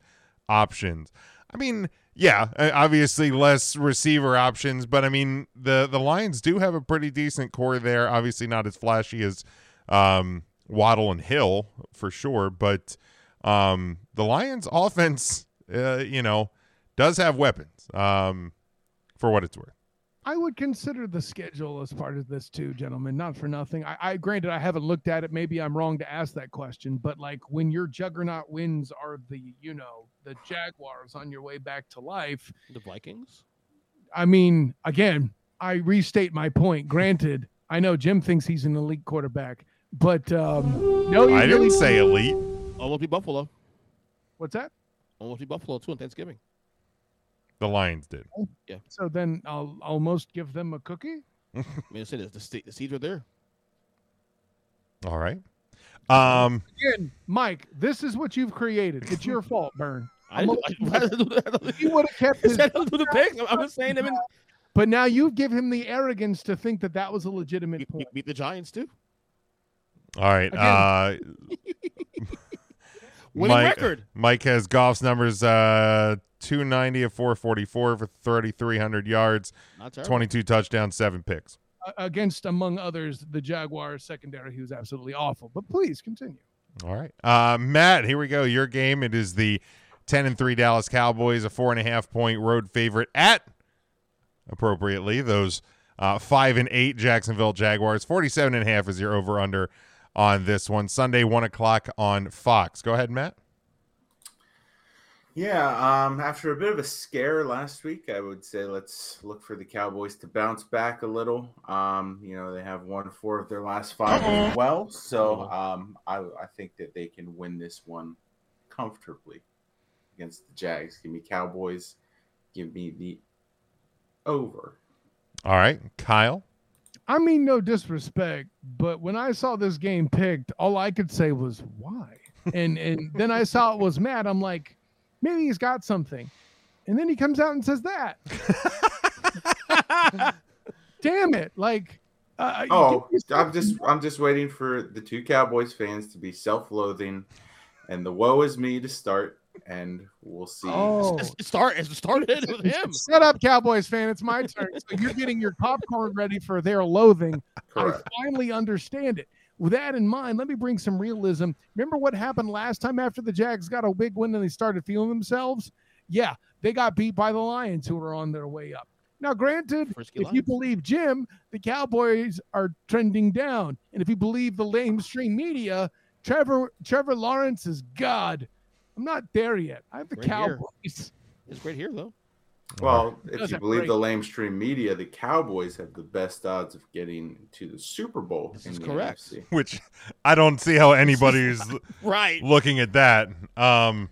options. I mean, yeah, uh, obviously less receiver options, but I mean the the Lions do have a pretty decent core there. Obviously, not as flashy as um, Waddle and Hill for sure, but um, the Lions' offense, uh, you know, does have weapons. Um, for what it's worth. I would consider the schedule as part of this too, gentlemen. Not for nothing. I, I granted I haven't looked at it. Maybe I'm wrong to ask that question, but like when your juggernaut wins are the, you know, the Jaguars on your way back to life. The Vikings. I mean, again, I restate my point. Granted, I know Jim thinks he's an elite quarterback, but um, no, I didn't really- say elite. Almost beat Buffalo. What's that? Almost beat Buffalo too on Thanksgiving. The Lions did. Yeah. So then I'll almost give them a cookie. I mean, I said the, the, the seeds are there. All right. Um, Again, Mike, this is what you've created. It's your fault, Burn. I didn't, I, I, He would have kept He his. said I'll do the picks. I'm just saying. I mean, But now you give him the arrogance to think that that was a legitimate point. beat, beat the Giants too. all right. Again. Uh, Winning Mike, record. Mike has Goff's numbers uh 290 of 444 for 3300 yards, Not 22 touchdowns, 7 picks. A- Against, among others, the Jaguars secondary, he was absolutely awful. But please continue. All right. Uh Matt, here we go. Your game. It is the 10 and 3 Dallas Cowboys, a four and a half point road favorite at appropriately those uh, 5 and 8 Jacksonville Jaguars. 47 and a half is your over under on this one. Sunday, 1 o'clock on Fox. Go ahead, Matt. Yeah, um, after a bit of a scare last week, I would say let's look for the Cowboys to bounce back a little. Um, you know, they have won four of their last 5 as well, so um, I, I think that they can win this one comfortably against the Jags. Give me Cowboys. Give me the over. All right. Kyle. I mean, no disrespect, but when I saw this game picked, all I could say was why. And and then I saw it was Matt. I'm like, maybe he's got something. And then he comes out and says that. Damn it! Like, uh, Oh, I'm just I'm just waiting for the two Cowboys fans to be self-loathing, and the woe is me to start, and we'll see. Oh. It start it started with him. Shut up, Cowboys fan. It's my turn. So you're getting your popcorn ready for their loathing. Correct. I finally understand it. With that in mind, let me bring some realism. Remember what happened last time after the Jags got a big win and they started feeling themselves? Yeah, they got beat by the Lions, who were on their way up. Now, granted, Frisky if you believe Jim, the Cowboys are trending down, and if you believe the mainstream media, Trevor Trevor Lawrence is God. I'm not there yet. I have the Right here. Cowboys. It's great here though. Well, Does if you believe great- the lamestream media, the Cowboys have the best odds of getting to the Super Bowl. This in is the correct. NFC. Which I don't see how anybody's Right. looking at that. Um,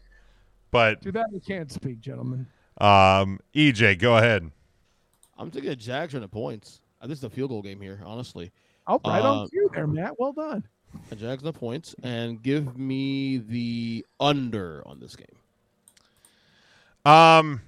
but To that, I can't speak, gentlemen. um, EJ, go ahead. I'm taking the Jags on the points. Uh, This is a field goal game here, honestly. Oh, right Uh, on cue there, Matt. Well done. The Jags on the points and give me the under on this game. Um,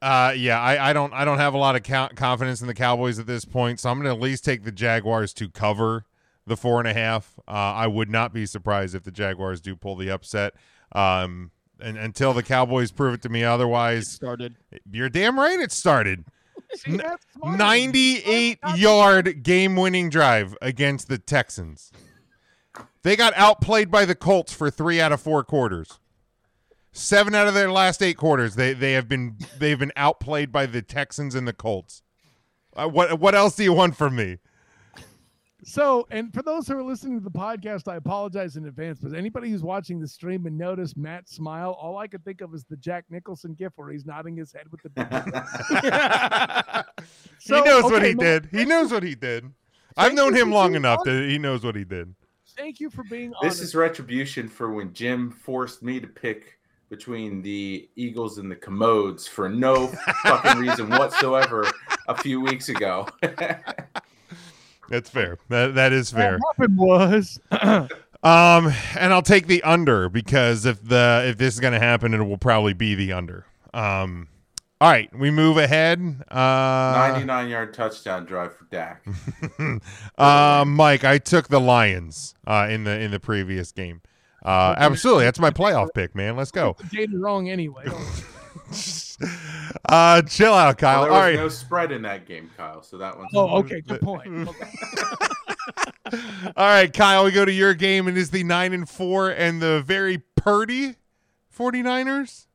uh, yeah, I, I don't I don't have a lot of co- confidence in the Cowboys at this point, so I'm going to at least take the Jaguars to cover the four and a half. Uh, I would not be surprised if the Jaguars do pull the upset. Um, and until the Cowboys prove it to me otherwise, Started. you're damn right it started. See, 98 yard game winning drive against the Texans. They got outplayed by the Colts for three out of four quarters. Seven out of their last eight quarters, they they have been they've been outplayed by the Texans and the Colts. Uh, what what else do you want from me? So, and for those who are listening to the podcast, I apologize in advance. But anybody who's watching the stream and noticed Matt smile, all I could think of is the Jack Nicholson gif where he's nodding his head with the. So, he knows what he Matt, did. He knows what he did. I've known him long enough that he knows what he did. Thank you for being This honest. is retribution for when Jim forced me to pick between the Eagles and the Commodes for no fucking reason whatsoever a few weeks ago. That's fair. That that is fair. What happened was Um, and I'll take the under because if the if this is gonna happen, it will probably be the under. Um, all right, we move ahead. Uh, 99 yard touchdown drive for Dak. uh, Mike, I took the Lions uh, in the in the previous game. Uh, absolutely, that's my playoff pick, man. Let's go. data wrong anyway. Uh, chill out, Kyle. Well, there All was right. no spread in that game, Kyle. So that one's oh, okay, good point. Okay. All right, Kyle, we go to your game. And It is the 9 and 4 and the very purdy 49ers.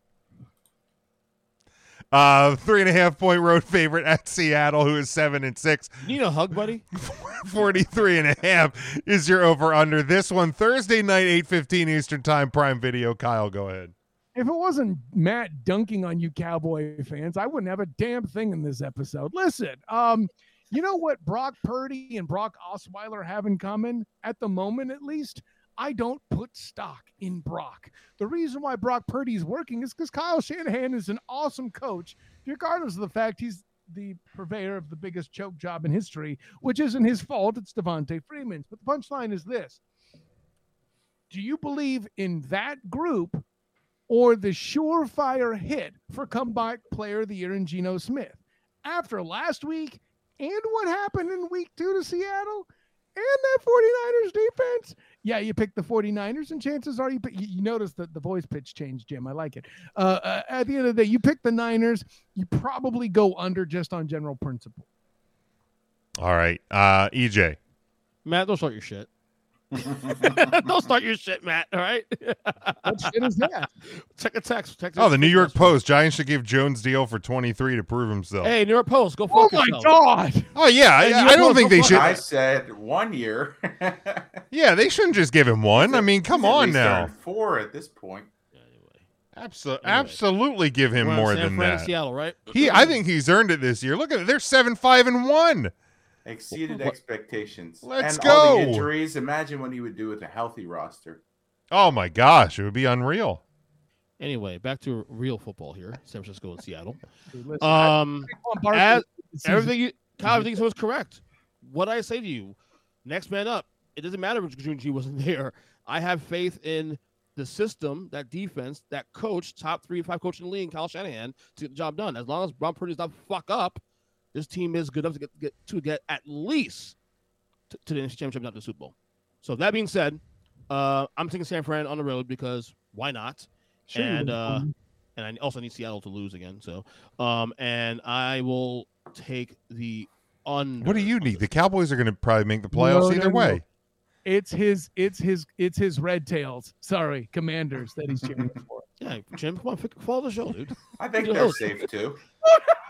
Uh, three and a half point road favorite at Seattle, who is seven and six. You need a hug, buddy? 43 and a half is your over under. This one, Thursday night, 8:15 Eastern Time, Prime Video. Kyle, go ahead. If it wasn't Matt dunking on you Cowboy fans, I wouldn't have a damn thing in this episode. Listen, um, you know what Brock Purdy and Brock Osweiler have in common at the moment, at least? I don't put stock in Brock. The reason why Brock Purdy is working is because Kyle Shanahan is an awesome coach, regardless of the fact he's the purveyor of the biggest choke job in history, which isn't his fault. It's Devonta Freeman's. But the punchline is this Do you believe in that group or the surefire hit for comeback player of the year in Geno Smith. After last week and what happened in week two to Seattle and that 49ers defense, yeah, you pick the 49ers, and chances are you pick, you, you notice that the voice pitch changed, Jim. I like it. Uh, uh, at the end of the day, you pick the Niners, you probably go under just on general principle. All right, uh, EJ. Matt, don't start your shit. don't start your shit, Matt. All right. what shit is that? Check a text. text Oh, the New York Post. Giants should give Jones deal for 23 to prove himself. Hey, New York Post, go Oh fuck my yourself. God. Oh yeah, Hey, I, I don't Post, think they should. I said one year. Yeah, they shouldn't just give him one. I mean, come on now. Four at this point. Absolutely, absolutely, give him We're more San than Fran, that. Seattle, right? He, I think he's earned it this year. Look at it; they're seven, five, and one. Exceeded What- expectations. Let's and All go. the injuries. Imagine what he would do with a healthy roster. Oh my gosh, it would be unreal. Anyway, back to real football here. San Francisco and Seattle. Dude, listen, Um, as, everything you, Kyle, everything was correct. What I say to you, next man up. It doesn't matter if June G wasn't there. I have faith in the system, that defense, that coach, top three, five coach in the league, Kyle Shanahan, to get the job done. As long as Brock Purdy does not fuck up, this team is good enough to get, get to get at least to, to the NFC championship, not the Super Bowl. So that being said, uh, I'm taking San Fran on the road because why not? Sure and uh, and I also need Seattle to lose again. So, um, and I will take the under. What do you need? The Cowboys are going to probably make the playoffs No, no, either no. way. It's his, it's his, it's his red tails. Sorry, commanders that he's cheering for. Yeah, Jim, come on, f- follow the show, dude. I think You're they're safe too.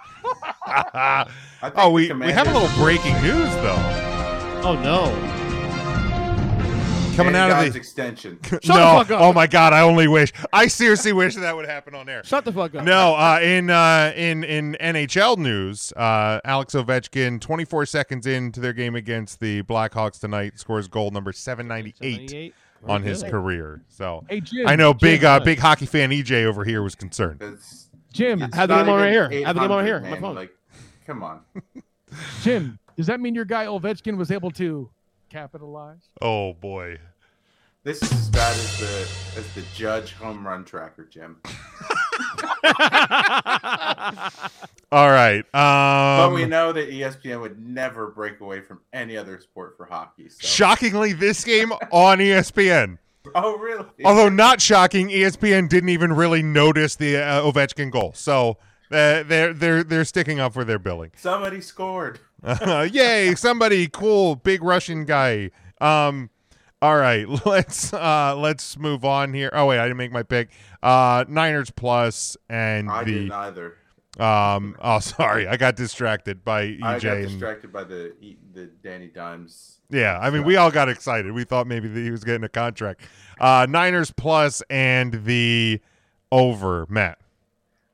I think oh, we, we have a little breaking news though. Oh no! Coming out of the extension. Shut no, the fuck up. oh my god! I only wish. I seriously wish that would happen on air. Shut the fuck up. No, uh, in uh, in in NHL news, uh, Alex Ovechkin, 24 seconds into their game against the Blackhawks tonight, scores goal number 798 798. on his career. So Hey Jim, I know big Jim, uh, big hockey fan EJ over here was concerned. It's, Jim, it's Have the not game on right here. Have the game on 800, here. My phone. Like, come on. Jim, does that mean your guy Ovechkin was able to capitalize? Oh boy. This is as bad as the as the judge home run tracker, Jim. All right. But we Um, know that ESPN would never break away from any other sport for hockey. So. shockingly, this game on ESPN. Oh, really? Although not shocking, ESPN didn't even really notice the uh, Ovechkin goal. So uh, they're they're they're sticking up for their billing. Somebody scored. Yay! Somebody cool, big Russian guy. Um, All right, let's uh let's move on here. Oh wait, I didn't make my pick. Uh Niners plus and I the did neither. Um oh sorry, I got distracted by EJ I got and distracted by the E- the Danny Dimes. Yeah, I mean, we all got excited. We thought maybe that he was getting a contract. Uh, Niners plus and the over, Matt.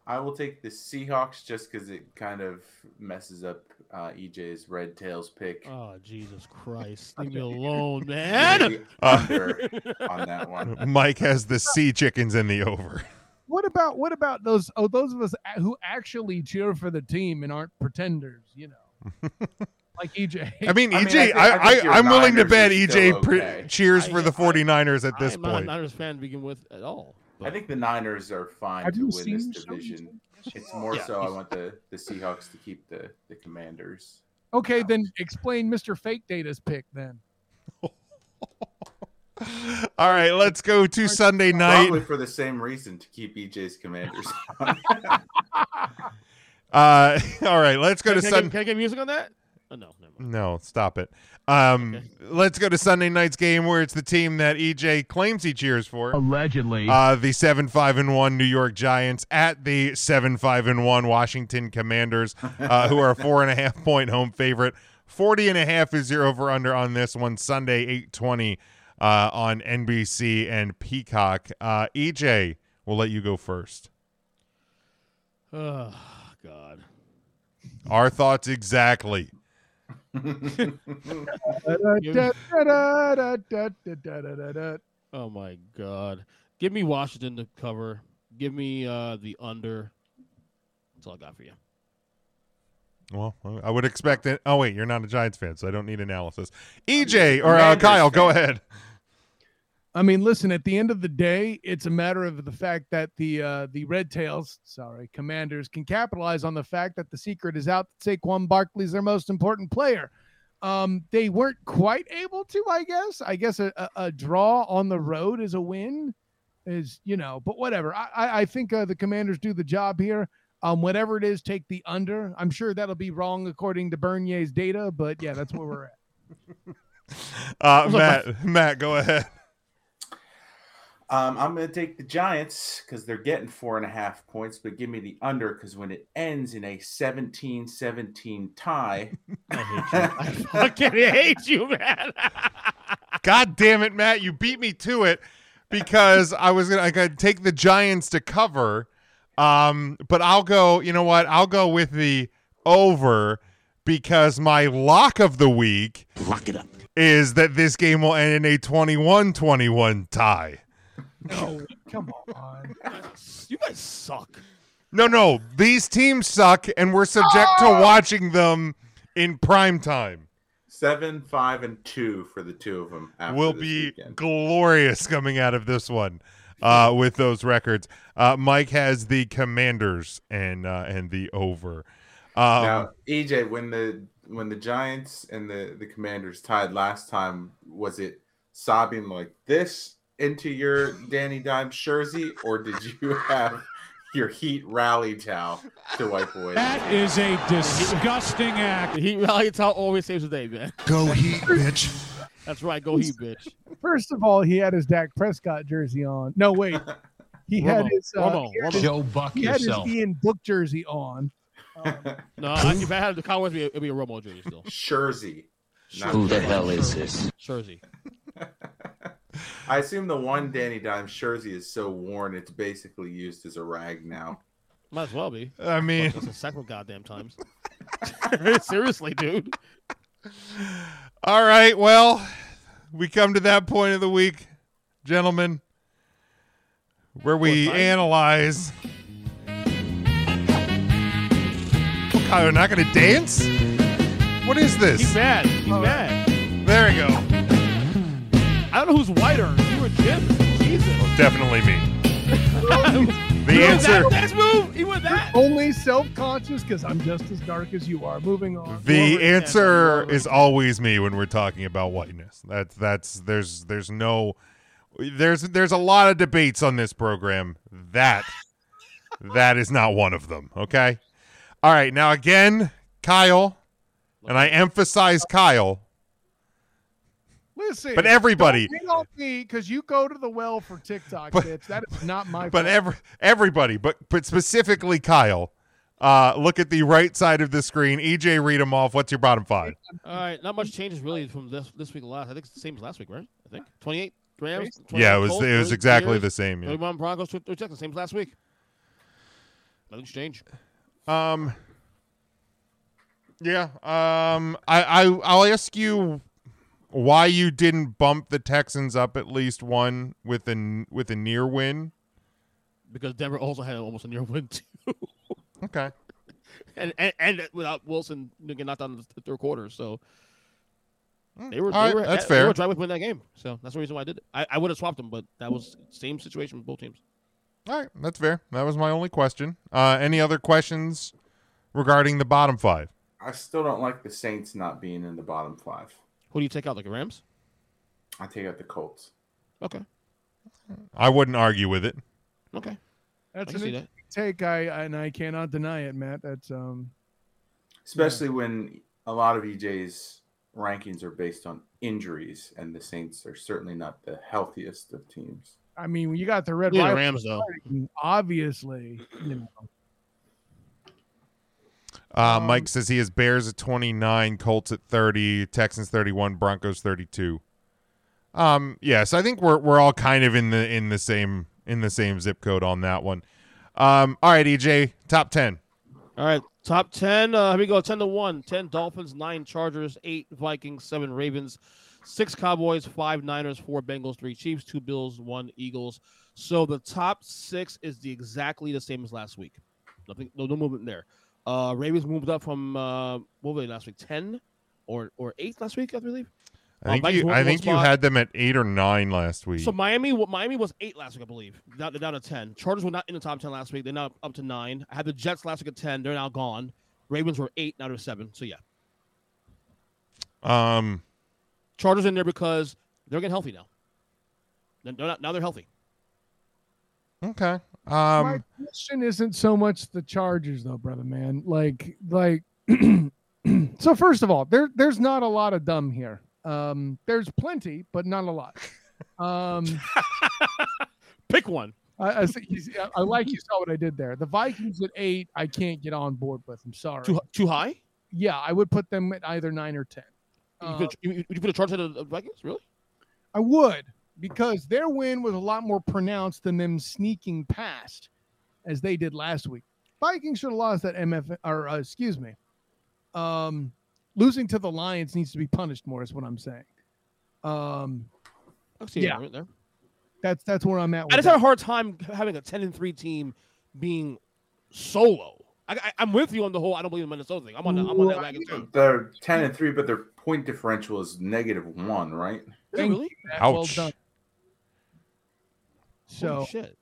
I will take the Seahawks just because it kind of messes up uh, EJ's Red Tails pick. Oh Jesus Christ! Leave me alone, man. me under on that one. Mike has the sea chickens in the over. What about what about those oh those of us who actually cheer for the team and aren't pretenders, you know? like EJ. I mean, I mean, EJ, I think- I, I think your I, am willing to Niners bet EJ still pre- cheers I- for the 49ers at this I'm not a point. Niners fan to begin with at all. I think the Niners are fine Have to you win seen this division. It's more Yeah, so I want the, the Seahawks to keep the, the Commanders. Okay, then explain Mr. Fake Data's pick then. All right, let's go to Sunday night. Probably for the same reason to keep EJ's Commanders. on. Uh, all right, let's go Can, to Sunday. I can I get music on that? Oh, no, never mind. No, stop it. Um, let's go to Sunday night's game where it's the team that EJ claims he cheers for. Allegedly. Uh, the seven five and one New York Giants at the seven five and one Washington Commanders, uh, who are a four and a half point home favorite. 40 and a half is your over under on this one Sunday 820 uh, on NBC and Peacock. Uh, EJ, we'll let you go first. Oh God. Our thoughts exactly. Oh my God. Give me Washington to cover. Give me uh, the under. That's all I got for you. Well, I would expect it. Oh wait, you're not a Giants fan, so I don't need analysis. EJ or uh, Kyle, go ahead. I mean, listen, at the end of the day, it's a matter of the fact that the uh the Red Tails, sorry, commanders can capitalize on the fact that the secret is out that Saquon Barkley's their most important player. Um, they weren't quite able to, I guess. I guess a, a, a draw on the road is a win, is you know, but whatever. I I, I think uh, the commanders do the job here. Um, whatever it is, take the under. I'm sure that'll be wrong according to Bernier's data, but yeah, that's where we're at. Uh, Matt, Matt, go ahead. Um, I'm going to take the Giants because they're getting four and a half points, but give me the under because when it ends in a 17 17 tie, I hate you. I fucking hate you, man. God damn it, Matt! You beat me to it because I was gonna, take the Giants to cover, um, but I'll go. You know what? I'll go with the over because my lock of the week Lock it up. is that this game will end in a 21-21 tie. No, come on. you guys suck. No, no, these teams suck, and we're subject to watching them in prime time. seven, five, and two for the two of them. After will this be weekend. glorious coming out of this one uh, with those records. Uh, Mike has the Commanders and uh, and the over. Um, now, EJ, when the when the Giants and the the Commanders tied last time, was it sobbing like this into your Danny Dimes jersey, or did you have your Heat rally towel to wipe away? That is a disgusting act. The Heat rally towel always saves the day, man. Go Heat, bitch. That's right. Go Heat, bitch. First of all, he had his Dak Prescott jersey on. No, wait. He had his, uh, Romo, he had his, Joe Buck he had his. Ian Book jersey on. No, I, if I had the Cowboys, it'd be a, it'd be a Romo jersey still. Jersey. Who the hell is this? Jersey. I assume the one Danny Dimes jersey is so worn it's basically used as a rag now. Might as well be. I mean, It's several goddamn times. Seriously, dude. all right. Well, we come to that point of the week, gentlemen, where we What analyze. Oh, Kyle, you're not going to dance? What is this? He's this? mad. He's oh. mad. There we go. I don't know who's whiter, you or Jim. Jesus. Definitely me. The He went answer. That, next move. He went that. Only self conscious because I'm just as dark as you are. Moving on. The Wolverine fan, answer is always me when we're talking about whiteness. That's that's there's there's no there's there's a lot of debates on this program. That that is not one of them. Okay. All right. Now again, Kyle, and I emphasize Kyle. Listen, But everybody- don't hate because you go to the well for TikTok, But- bitch. That is not my. But fault. every everybody, but but specifically Kyle. Uh, look at the right side of the screen. EJ, read them off. What's your bottom five? All right, not much changes really from this this week to last. I think it's the same as last week, right? I think 28 Rams. 28 Yeah, it was Colts, it was exactly Bears, the same. Yeah. 31 Broncos, 30 Texans, same as last week. Nothing's changed. Um. Yeah. Um. I I I'll ask you why you didn't bump the Texans up at least one with a with a near win. Because Denver also had almost a near win too, Okay. and, and and without Wilson getting knocked out in the third quarter, so they were All they right, were that's they fair. were trying to win that game. So that's the reason why I did it. I, I would have swapped them, but that was same situation with both teams. All right, that's fair. That was my only question. Uh, any other questions regarding the bottom five? I still don't like the Saints not being in the bottom five. Who do you take out, like the Rams? I take out the Colts. Okay, I wouldn't argue with it. okay. That's I an can see interesting take. I and I cannot deny it, Matt. That's um. Especially when a lot of EJ's rankings are based on injuries, and the Saints are certainly not the healthiest of teams. I mean, you got the red. Yeah, Rams though. Obviously, you know. Uh, Um, Mike says he has Bears at 29, Colts at 30, Texans 31, Broncos 32. Um, yes, I think we're we're all kind of in the in the same in the same zip code on that one. Um, all right, EJ, top 10. All right, top 10. Uh, here we go 10 to 1. 10 Dolphins, 9 Chargers, 8 Vikings, 7 Ravens, 6 Cowboys, 5 Niners, 4 Bengals, 3 Chiefs, 2 Bills, 1 Eagles. So the top 6 is the exactly the same as last week. Nothing no, no movement there. Uh Ravens moved up from uh what were they last week? 10 or or 8 last week, I believe. I Uh, think Vikings you I think you had them at 8 or 9 last week. So Miami, Miami was eight last week, I believe. Down, down to ten. Chargers were not in the top ten last week. They're now up to nine. I had the Jets last week at ten. They're now gone. Ravens were eight. Now they're seven. So yeah, um Chargers in there because they're getting healthy now. They're they're not, now they're healthy. okay. My Um question isn't so much the Chargers, though, brother man. Like, like. so first of all, there there's not a lot of dumb here. Um, there's plenty, but not a lot. Um, Pick one. I, I, see- you see- I- like you saw what I did there. The Vikings at eight, I can't get on board with. I'm sorry. Too too high. Yeah, I would put them at either nine or ten. You Uh, you, you put a charge of the Vikings? Really? I would because their win was a lot more pronounced than them sneaking past as they did last week. Vikings should have lost that MF or uh, excuse me. Um, losing to the Lions needs to be punished more is what I'm saying. Um, I see Yeah. right there. that's that's where I'm at. I just that. have a hard time having a ten and three team being solo. I, I, I'm with you on the whole. I don't believe in Minnesota thing. I'm on. The, I'm on that wagon too. They're ten and three, but their point differential is negative one, right? Thank really? you, Matt. Well Ouch. done. So shit.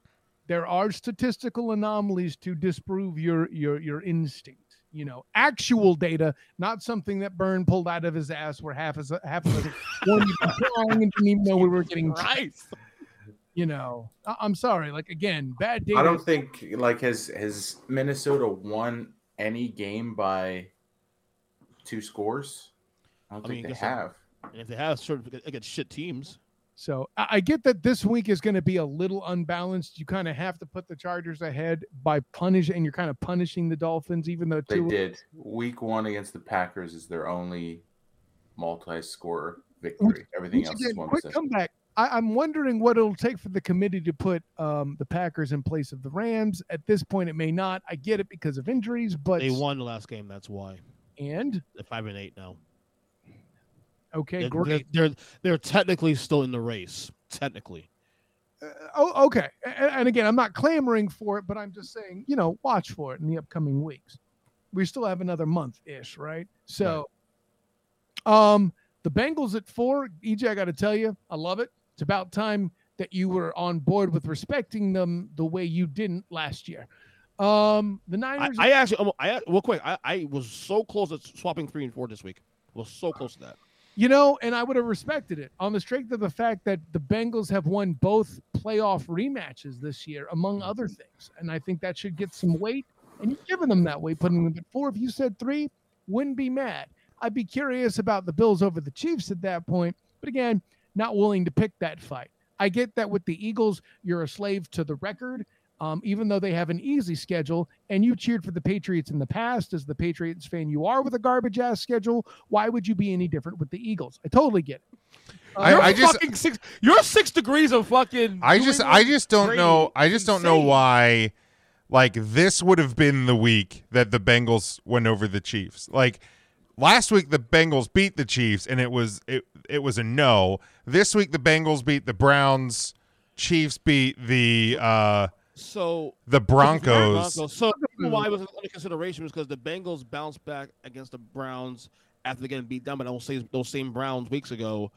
there are statistical anomalies to disprove your your your instinct. You know, actual data, not something that Byrne pulled out of his ass. Where half is half of us weren't even and didn't even know we were getting. Right. You know, I- I'm sorry. Like again, bad data. I don't think like has has Minnesota won any game by two scores? I don't I think mean, they guess so. have. And if they have sort of, against shit teams, So I I get that this week is going to be a little unbalanced. You kind of have to put the Chargers ahead by punish, and you're kind of punishing the Dolphins, even though They two. did. Week one against the Packers is their only multi-score victory. Everything Once else again, is one quick possession. comeback. I, I'm wondering what it'll take for the committee to put um, the Packers in place of the Rams. At this point, it may not. I get it because of injuries, but they won the last game. That's why and they're five and eight now. Okay, They're, great. they're, they're they're technically still in the race. Technically, oh, okay. And, and again, I'm not clamoring for it, but I'm just saying, you know, watch for it in the upcoming weeks. We still have another month ish, right? So, um, the Bengals at four. EJ, I got to tell you, I love it. It's about time that you were on board with respecting them the way you didn't last year. Um, the I, Niners. I actually, almo- I real quick, I, I was so close to swapping three and four this week. Was so close to that. You know, and I would have respected it on the strength of the fact that the Bengals have won both playoff rematches this year, among other things. And I think that should get some weight. And you've given them that weight, putting them at four. If you said three, wouldn't be mad. I'd be curious about the Bills over the Chiefs at that point. But again, not willing to pick that fight. I get that with the Eagles, you're a slave to the record. Um, even though they have an easy schedule, and you cheered for the Patriots in the past, as the Patriots fan you are with a garbage ass schedule, why would you be any different with the Eagles? I totally get it. I- You're I just- six. You're six degrees of fucking. I just I just don't know I just don't know why like this would have been the week that the Bengals went over the Chiefs. Like last week the Bengals beat the Chiefs and it was it it was a no. This week the Bengals beat the Browns, Chiefs beat the uh So the Broncos. Broncos. So why it was under consideration was because the Bengals bounced back against the Browns after getting beat down by those same, those same Browns weeks ago,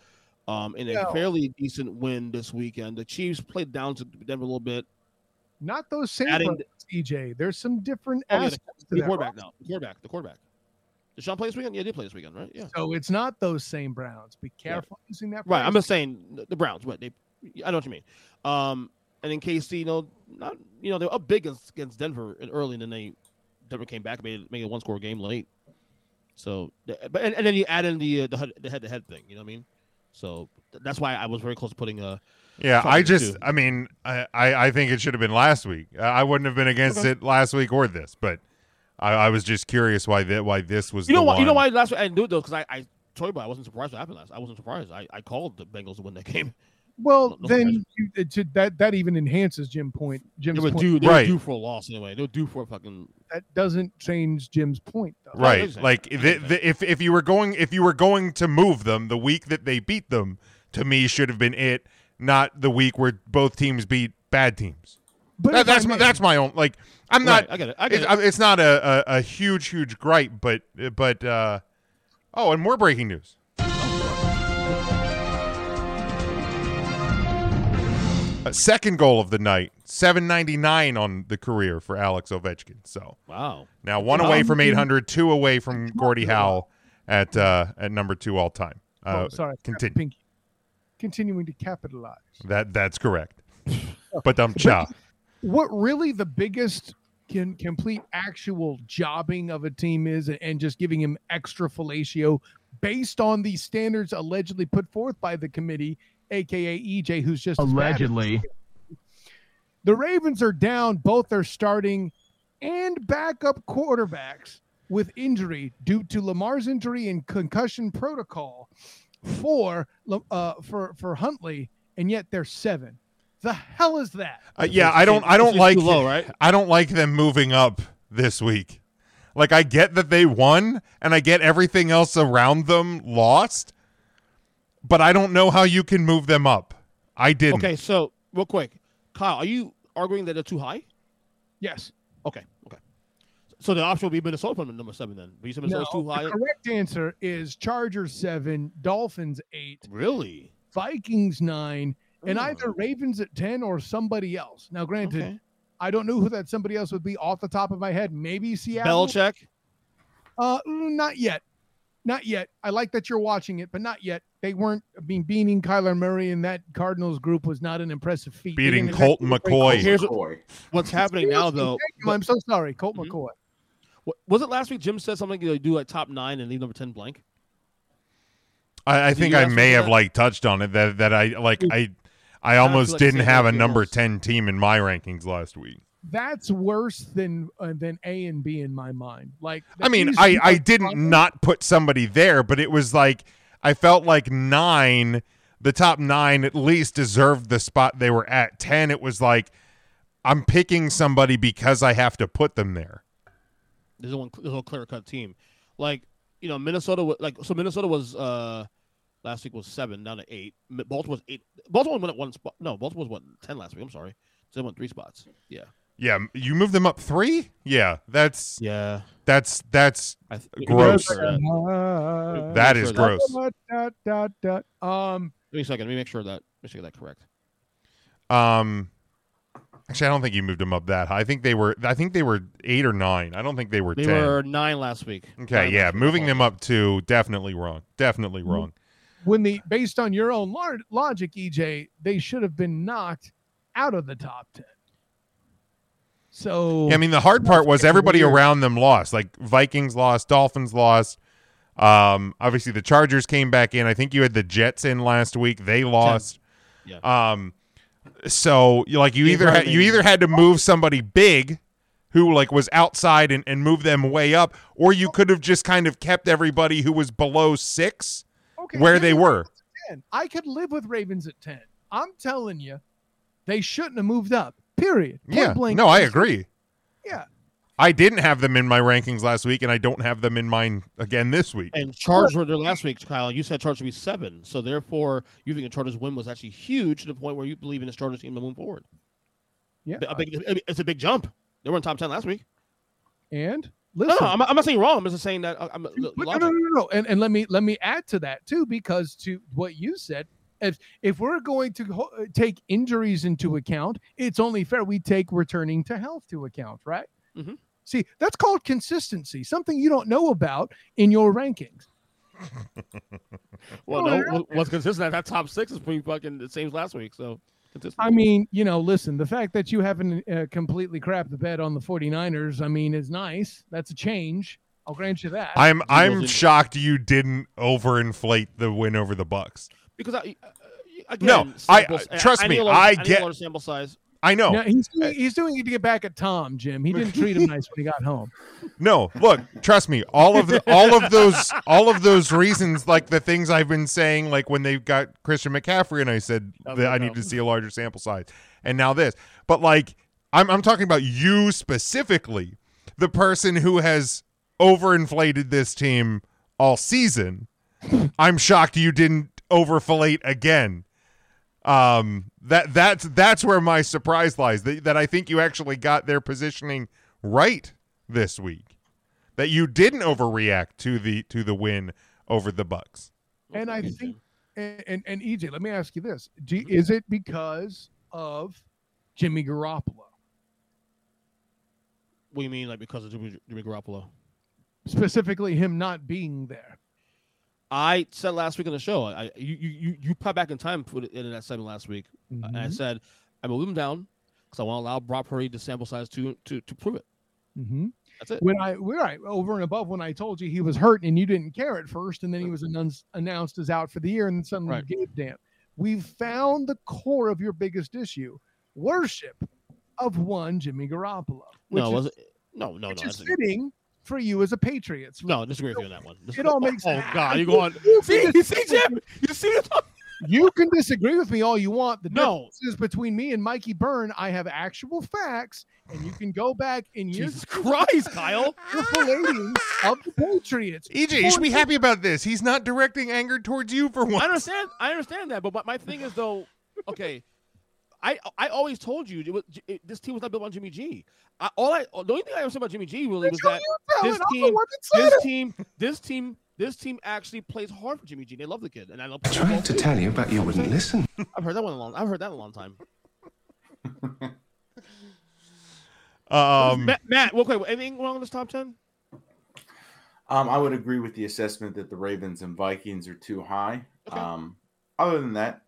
um, in a No. fairly decent win this weekend. The Chiefs played down to Denver a little bit. Not those same Adding Browns, EJ. There's some different Oh, yeah, the, aspects to the that quarterback now. The quarterback. The quarterback. Did Sean play this weekend? Yeah, he did play this weekend, right? Yeah. So it's not those same Browns. Be careful using that. Right. I'm just saying the- the Browns. What they, I know what you mean. Um, and in KC, you know, not you know they were up big against, Denver and early, and then they Denver came back, made made a one score game late. So, but and, and then you add in the uh, the head- the head to head thing. You know what I mean? So th- that's why I was very close to putting a. Yeah, I just too. I mean I, I I think it should have been last week. I wouldn't have been against Okay. it last week or this, but I, I was just curious why that why this was You know the what? You know why last week I didn't do it though because I I told you, but I wasn't surprised what happened last. I wasn't surprised. I, I called the Bengals to win that game. Well, No- no then you, it should, that that even enhances Jim point. Jim's They were point. due. They Right. were due for a loss anyway. They were due for a fucking. That doesn't change Jim's point, though. Right. Like the, the, if if you were going if you were going to move them the week that they beat them, to me should have been it, not the week where both teams beat bad teams. But That- if I that's my, that's my own like I'm not Right, I get it. I get it's, it. it's not a, a, a huge huge gripe, but but uh oh, and more breaking news. A second goal of the night, 799 on the career for Alex Ovechkin. So Wow. now one away from 800, two away from Gordie Howe at uh, at number two all time. Uh, oh, sorry, continue. Pinky. Continuing to capitalize. That that's correct. but um, cha. What really the biggest can complete actual jobbing of a team is, and just giving him extra fellatio based on the standards allegedly put forth by the committee, aka EJ, who's just as bad as- Allegedly. The Ravens are down both their starting and backup quarterbacks with injury due to Lamar's injury and concussion protocol for uh, for for Huntley, and yet they're seven. The hell is that? Uh, yeah, I don't. I don't like. low, right? I don't like them moving up this week. Like I get that they won, and I get everything else around them lost, but I don't know how you can move them up. I didn't. Okay, so real quick, Kyle, are you arguing that they're too high? Yes. Okay, okay. So the option will be Minnesota for number seven then. But you said No, Minnesota's too high. the correct answer is Chargers seven, Dolphins eight, Really? Vikings nine, and Oh. either Ravens at ten or somebody else. Now, granted, Okay. I don't know who that somebody else would be off the top of my head. Maybe Seattle. Belichick. Uh, mm, not yet. Not yet. I like that you're watching it, but not yet. They weren't. I mean, beating Kyler Murray in that Cardinals group was not an impressive feat. Beating didn't Colt exactly look great. McCoy. Here's what, what's happening now, though. thank you. I'm so sorry, Colt Mhm. McCoy. Wa- Was it last week? Jim said something. You do like top nine and leave number ten blank. I, I think I may have that? like touched on it that that I like I I feel almost like didn't have a number almost- ten team in my rankings last week. That's worse than uh, than A and B in my mind. Like, I mean, I I didn't not put somebody there, but it was like I felt like nine, the top nine at least deserved the spot they were at. Ten, it was like I'm picking somebody because I have to put them there. There's one. There's clear cut team. Like you know, Minnesota. Like so, Minnesota was uh last week was seven down to eight. Baltimore was eight. Baltimore went at one spot. No, Baltimore was what ten last week. I'm sorry. So they went three spots. Yeah. Yeah, you move them up three. Yeah, that's Yeah. that's that's I th- gross. Let me That make sure gross. Um, Give me a second. Let me make sure that. Let me get that correct. Um, actually, I don't think you moved them up that high. I think they were. I think they were eight or nine. I don't think they were They ten. were nine last week. okay, Nine yeah, moving them up to definitely wrong. Definitely wrong. when the based on your own lar- logic, EJ, they should have been knocked out of the top ten. So Yeah, I mean, the hard part was everybody weird. around them lost. Like Vikings lost, Dolphins lost, Um, obviously the Chargers came back in. I think you had the Jets in last week. They lost. Yeah. Um, so like you either had you either had to move somebody big who like was outside and, and move them way up, or you could have just kind of kept everybody who was below six Okay, where give they were. 10. I could live with Ravens at 10. I'm telling you, they shouldn't have moved up. Period. Point Yeah. blank. No, I agree. Yeah. I didn't have them in my rankings last week, and I don't have them in mine again this week. And Chargers were there last week, Kyle. You said Chargers would be seven, so therefore you think the Chargers win was actually huge to the point where you believe in the Chargers team to move forward. Yeah, a big, it's a big jump. They were in top ten last week. And listen, no, I'm, I'm not saying wrong. I'm just saying that uh, I'm, But no, no, no, no. And, and let me let me add to that too, because to what you said, if if we're going to ho- uh, take injuries into account, it's only fair we take returning to health to account, right? Mhm. See, that's called consistency, something you don't know about in your rankings. Well, no, what's consistent? That top six is pretty fucking the same as last week. So consistent. I mean, you know, listen, the fact that you haven't uh, completely crapped the bed on the 49ers, I mean, is nice. That's a change. I'll grant you that. I'm I'm shocked you didn't overinflate the win over the Bucs. Because I, uh, again, No, I- samples- I- trust need me, a large- I need a get- large sample size. I know. Now, he's, doing, he's doing it to get back at Tom, Jim. He didn't treat him nice when he got home. No, look, trust me. All of the all of those all of those reasons, like the things I've been saying, like when they got Christian McCaffrey, and I said That that I was need to see a larger sample size, and now this. But like, I'm I'm talking about you specifically, the person who has overinflated this team all season. I'm shocked you didn't overflate again. Um, that that's that's where my surprise lies. That, that I think you actually got their positioning right this week. That you didn't overreact to the to the win over the Bucs. And I think, and, and, and EJ, let me ask you this: Do, Is it because of Jimmy Garoppolo, What do you mean, like because of Jimmy, Jimmy Garoppolo? specifically him not being there? I said last week on the show, I you you you, put back in time put it in that segment last week, and I Mhm. said I'm gonna him down because I want to allow Brock Purdy to sample size to to to prove it. Mm-hmm. That's it. When I we're right over and above when I told you he was hurt and you didn't care at first, and then he was announced announced as out for the year, and then suddenly Right. you gave a damn. We've found the core of your biggest issue: worship of one Jimmy Garoppolo. Which no, is? No, no, which no. is fitting for you as a Patriots. No, disagree with you on that one. It all makes Oh God, you You- going? you See, you see, Jim, you see it? You can disagree with me all you want. The No. difference is between me and Mikey Byrne. I have actual facts, and you can go back in years. Jesus Christ, Kyle. Interpolating of the Patriots. EJ, you should be happy about this. He's not directing anger towards you for one. I understand. I understand that, but my- my thing is though, okay, I I always told you it was, it, this team was not built on Jimmy G. I, all I the only thing I ever said about Jimmy G really was that this it, I'm the team, one that said this team, this team, this team actually plays hard for Jimmy G. They love the kid, and I love. Tried to tell you, but you wouldn't listen. I've heard that one a long. I've heard that a long time. Um, Matt, Matt, real quick, anything wrong with this top ten? Um, I would agree with the assessment that the Ravens and Vikings are too high. Um, other than that,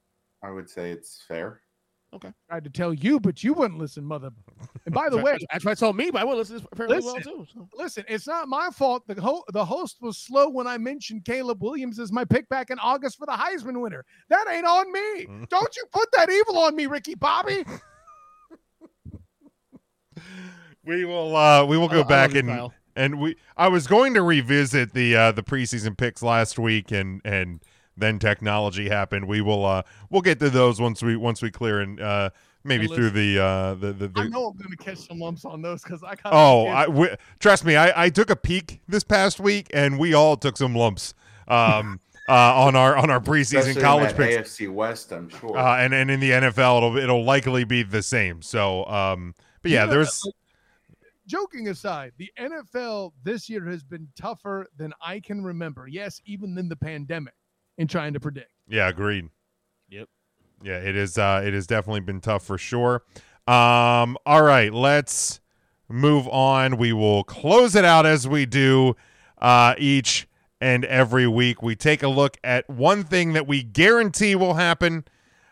I would say it's fair. Okay. I tried to tell you, but you wouldn't listen, mother. And by the way, I tried to tell me, but I will listen to this fairly well too. so. listen, it's not my fault. The ho- the host was slow when I mentioned Caleb Williams as my pick back in August for the Heisman winner. That ain't on me. Don't you put that evil on me, Ricky Bobby. we will uh we will go I back and Kyle. and we I was going to revisit the uh the preseason picks last week and and then technology happened. We will uh we'll get to those once we once we clear and uh maybe And through the uh the the, the I know I'm gonna catch some lumps on those because I got. Oh, I w- trust me. I, I took a peek this past week, and we all took some lumps um, uh, on our on our preseason Especially college that picks. AFC West, I'm sure. Uh, and and in the NFL, it'll it'll likely be the same. So, um, but yeah, You know, there's joking aside, the NFL this year has been tougher than I can remember. Yes, even than the pandemic in trying to predict. yeah, agreed. Yep. Yeah, it is. Uh, it has definitely been tough for sure. Um, all right, let's move on. We will close it out as we do uh, each and every week. We take a look at one thing that we guarantee will happen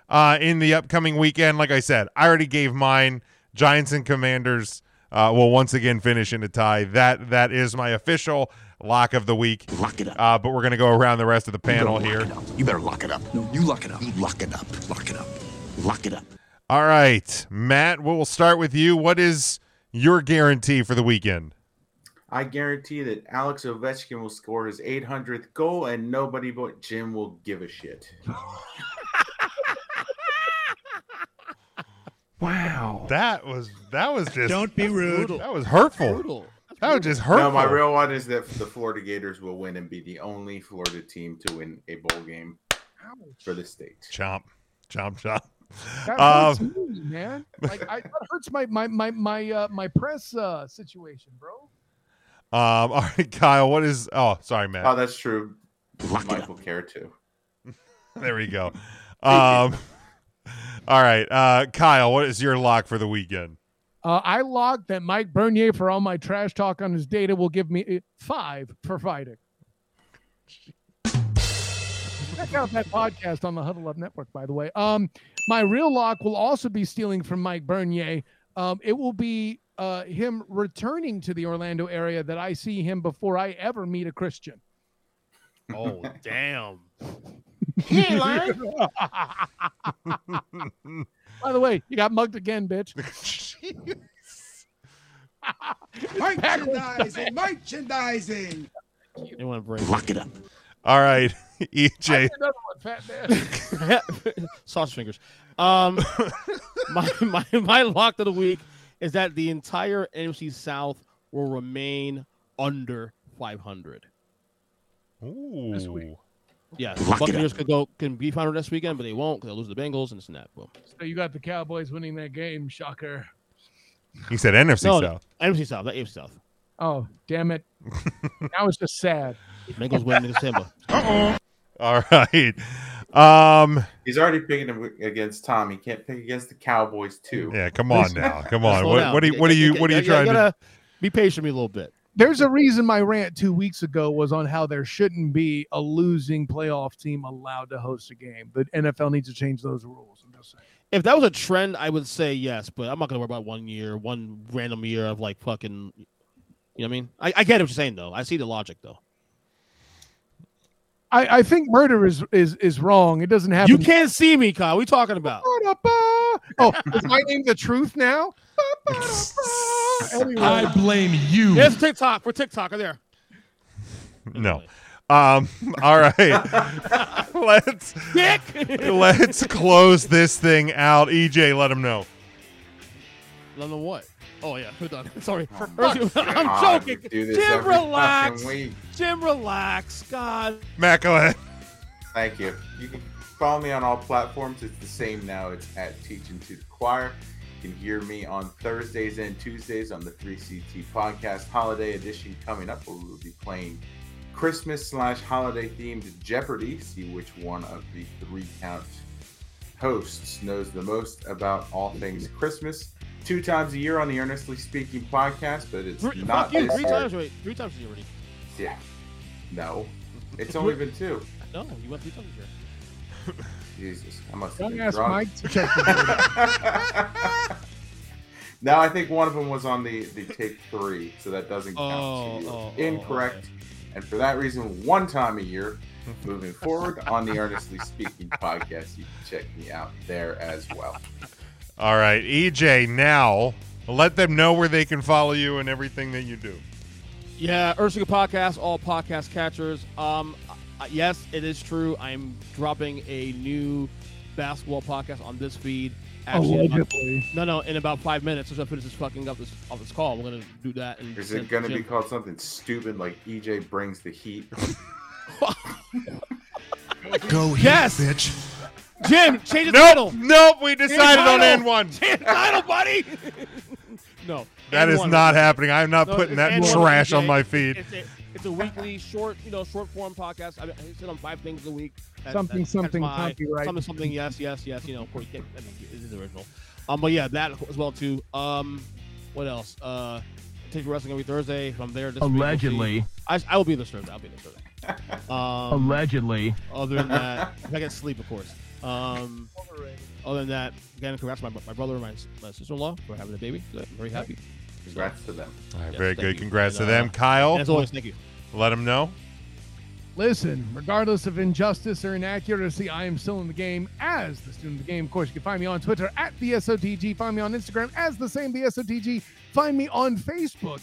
uh, in the upcoming weekend. Like I said, I already gave mine. Giants and Commanders uh, will once again finish in a tie. That that is my official lock of the week. Lock it up. Uh, but we're gonna go around the rest of the panel You here. lock it up. You better lock it up. No, you lock it up. You lock it up. Lock it up. Lock it up. All right, Matt. We'll start with you. What is your guarantee for the weekend? I guarantee that Alex Ovechkin will score his 800th goal, and nobody but Jim will give a shit. Wow, that was that was just Don't be rude. That was hurtful. That was just hurtful. No, my real one is that the Florida Gators will win and be the only Florida team to win a bowl game for the state. chomp, chomp, chomp. That Um, hurts me, man. Like I, that hurts my my my my uh, my press uh, situation, bro. Um, all right, Kyle. What is? Oh, sorry, Matt. Oh, that's true. Mike will care too. There we go. Um, all right, uh, Kyle. What is your lock for the weekend? Uh, I logged that Mike Bernier for all my trash talk on his data will give me five for fighting. Check out that podcast on the Huddle Up Network, by the way. Um, my real lock will also be stealing from Mike Bernier. Um, it will be uh, him returning to the Orlando area that I see him before I ever meet a Christian. Oh, damn. He ain't lying. By the way, you got mugged again, bitch. Merchandising, merchandising. You want to break? Lock it up. All right, EJ. Another one, fat man. Sausage fingers. Um, my, my my lock of the week is that the entire NFC South will remain under 500. Ooh. Yes. Lock it Buccaneers could go can be 500 this weekend, but they won't because they'll lose the Bengals and this and. Boom. So you got the Cowboys winning that game. Shocker. He said NFC No, South. NFC South, not AFC South. Oh, damn it. now it's just sad. Bengals win against Tampa. All right. Um. He's already picking him against Tom. He can't pick against the Cowboys too. Yeah. Come on now. Come on. Slow What, down. what are you? What are you? What are you trying to? gotta Be patient with me a little bit. There's a reason my rant two weeks ago was on how there shouldn't be a losing playoff team allowed to host a game. The NFL needs to change those rules. I'm just saying. If that was a trend, I would say yes, but I'm not gonna worry about one year, one random year of like fucking. You know what I mean? I, I get what you're saying though. I see the logic though. I, I think murder is is is wrong. It doesn't happen. You can't see me, Kyle. What are we talking about? Oh, is my name the truth now? Anyway. I blame you. Yes, TikTok. We're TikTok. Are there? No. Um. All right. let's Dick. let's close this thing out. EJ, let him know. Let know what? Oh yeah, we're done. Sorry, fuck's I'm joking. Jim, relax. Jim, relax. God. Matt, go ahead. Thank you. You can follow me on all platforms. It's the same now. It's at Teaching to the Choir. You can hear me on Thursdays and Tuesdays on the 3CT Podcast Holiday Edition coming up. Where we'll be playing Christmas slash holiday themed Jeopardy. See which one of the three count hosts knows the most about all things Christmas. Two times a year on the Earnestly Speaking podcast, but it's Three, not fuck you. this Three year. times already. Three times already. Yeah. No. It's only been two. No, you went three times here. Jesus, I must have Don't been ask drunk. Mike to check the data. I think one of them was on the the take three, so that doesn't count. Oh, so you're oh, oh, incorrect. And for that reason, one time a year, moving forward on the Earnestly Speaking podcast, you can check me out there as well. All right, EJ. Now let them know where they can follow you and everything that you do. Yeah, Ursula Podcast, all podcast catchers. Um, uh, yes, it is true. I'm dropping a new basketball podcast on this feed. In about- Allegedly. no, no, in about five minutes, as I finish this fucking up this off this call, we're gonna do that. And Is it going to be called something stupid like EJ brings the heat? Go Heat, Yes! bitch. Jim, change the Nope, title. nope. We decided on title. N1. Change the title, buddy. no, That is N1. not happening. I'm not No, putting that N1 trash on my feed. It's a, it's a weekly short, you know, short form podcast. I, I sit on five things a week. That- Something, that catch something, my- copyright. Something, something. Yes, yes, yes. You know, of course, I mean, it is the original. Um, but yeah, that as well too. Um, what else? Uh, take wrestling every Thursday. If I'm there this week, we'll. Allegedly. I, I will be this Thursday. I'll be this Thursday. Um, Allegedly. other than that, if I get sleep, of course. Um, other than that, again, congrats to my, my brother and my, my sister-in-law for having a baby. I'm very happy. Congrats to them. All right, Yes, very thank good. you. Congrats And, to uh, them, Kyle. As always, thank you. Let them know. Listen, regardless of injustice or inaccuracy, I am still in the game as the student of the game. Of course, you can find me on Twitter at the SOTG. Find me on Instagram as the same the SOTG. Find me on Facebook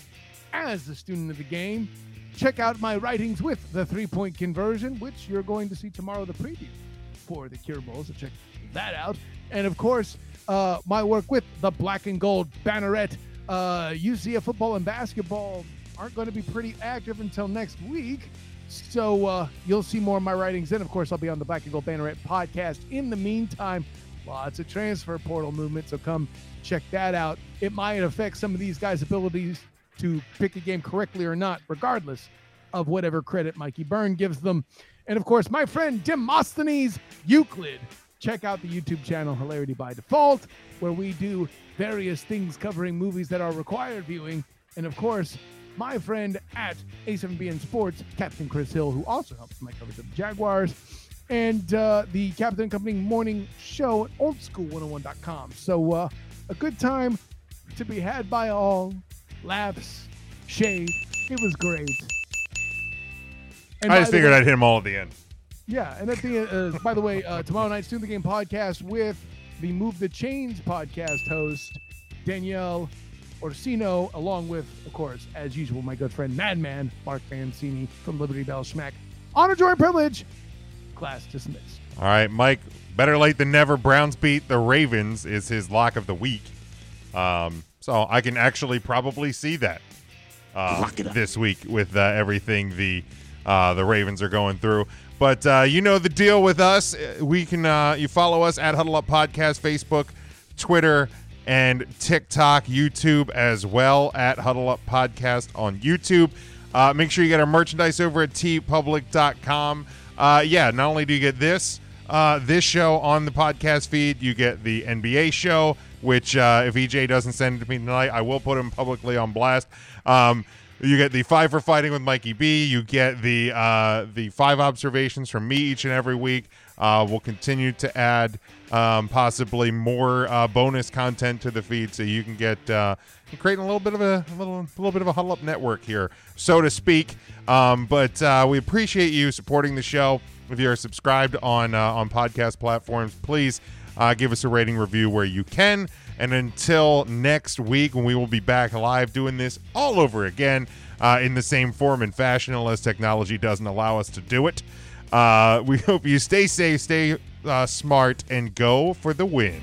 as the student of the game. Check out my writings with the three point conversion, which you're going to see tomorrow, the preview for the Cure Bowl. So check that out. And of course, uh, my work with the black and gold banneret. Uh, UCF football and basketball aren't going to be pretty active until next week. So uh, you'll see more of my writings. And of course, I'll be on the Black and Gold Banneret podcast. In the meantime, lots of transfer portal movement. So come check that out. It might affect some of these guys' abilities to pick a game correctly or not, regardless of whatever credit Mikey Byrne gives them. And of course, my friend Demosthenes Euclid. Check out the YouTube channel Hilarity by Default, where we do various things covering movies that are required viewing. And of course, my friend at A7BN Sports, Captain Chris Hill, who also helps my coverage of the Jaguars, and uh, the Captain Company morning show at oldschool101.com. So, uh, a good time to be had by all. Laughs, shade. It was great. And I just figured way- I'd hit them all at the end. yeah, and at the uh, by the way, uh, tomorrow night's Tune the Game podcast with the Move the Chains podcast host Danielle Orsino, along with, of course, as usual, my good friend Madman Mark Mancini from Liberty Bell Schmack. Honor, joy, and privilege. Class dismissed. All right, Mike. Better late than never. Browns beat the Ravens is his lock of the week. Um, so I can actually probably see that uh, this week with uh, everything the uh, the Ravens are going through. But uh, you know the deal with us. We can uh, you follow us at Huddle Up Podcast, Facebook, Twitter, and TikTok, YouTube as well at Huddle Up Podcast on YouTube. Uh, make sure you get our merchandise over at teepublic.com. Uh, yeah, not only do you get this uh, this show on the podcast feed, you get the NBA show, which uh, if EJ doesn't send it to me tonight, I will put him publicly on blast. Um, you get the five for fighting with Mikey B. You get the uh, the five observations from me each and every week. Uh, we'll continue to add um, possibly more uh, bonus content to the feed, so you can get uh, creating a little bit of a, a little a little bit of a huddle up network here, so to speak. Um, but uh, we appreciate you supporting the show. If you are subscribed on uh, on podcast platforms, please uh, give us a rating review where you can. And until next week, when we will be back live doing this all over again uh, in the same form and fashion, unless technology doesn't allow us to do it. Uh, we hope you stay safe, stay uh, smart, and go for the win.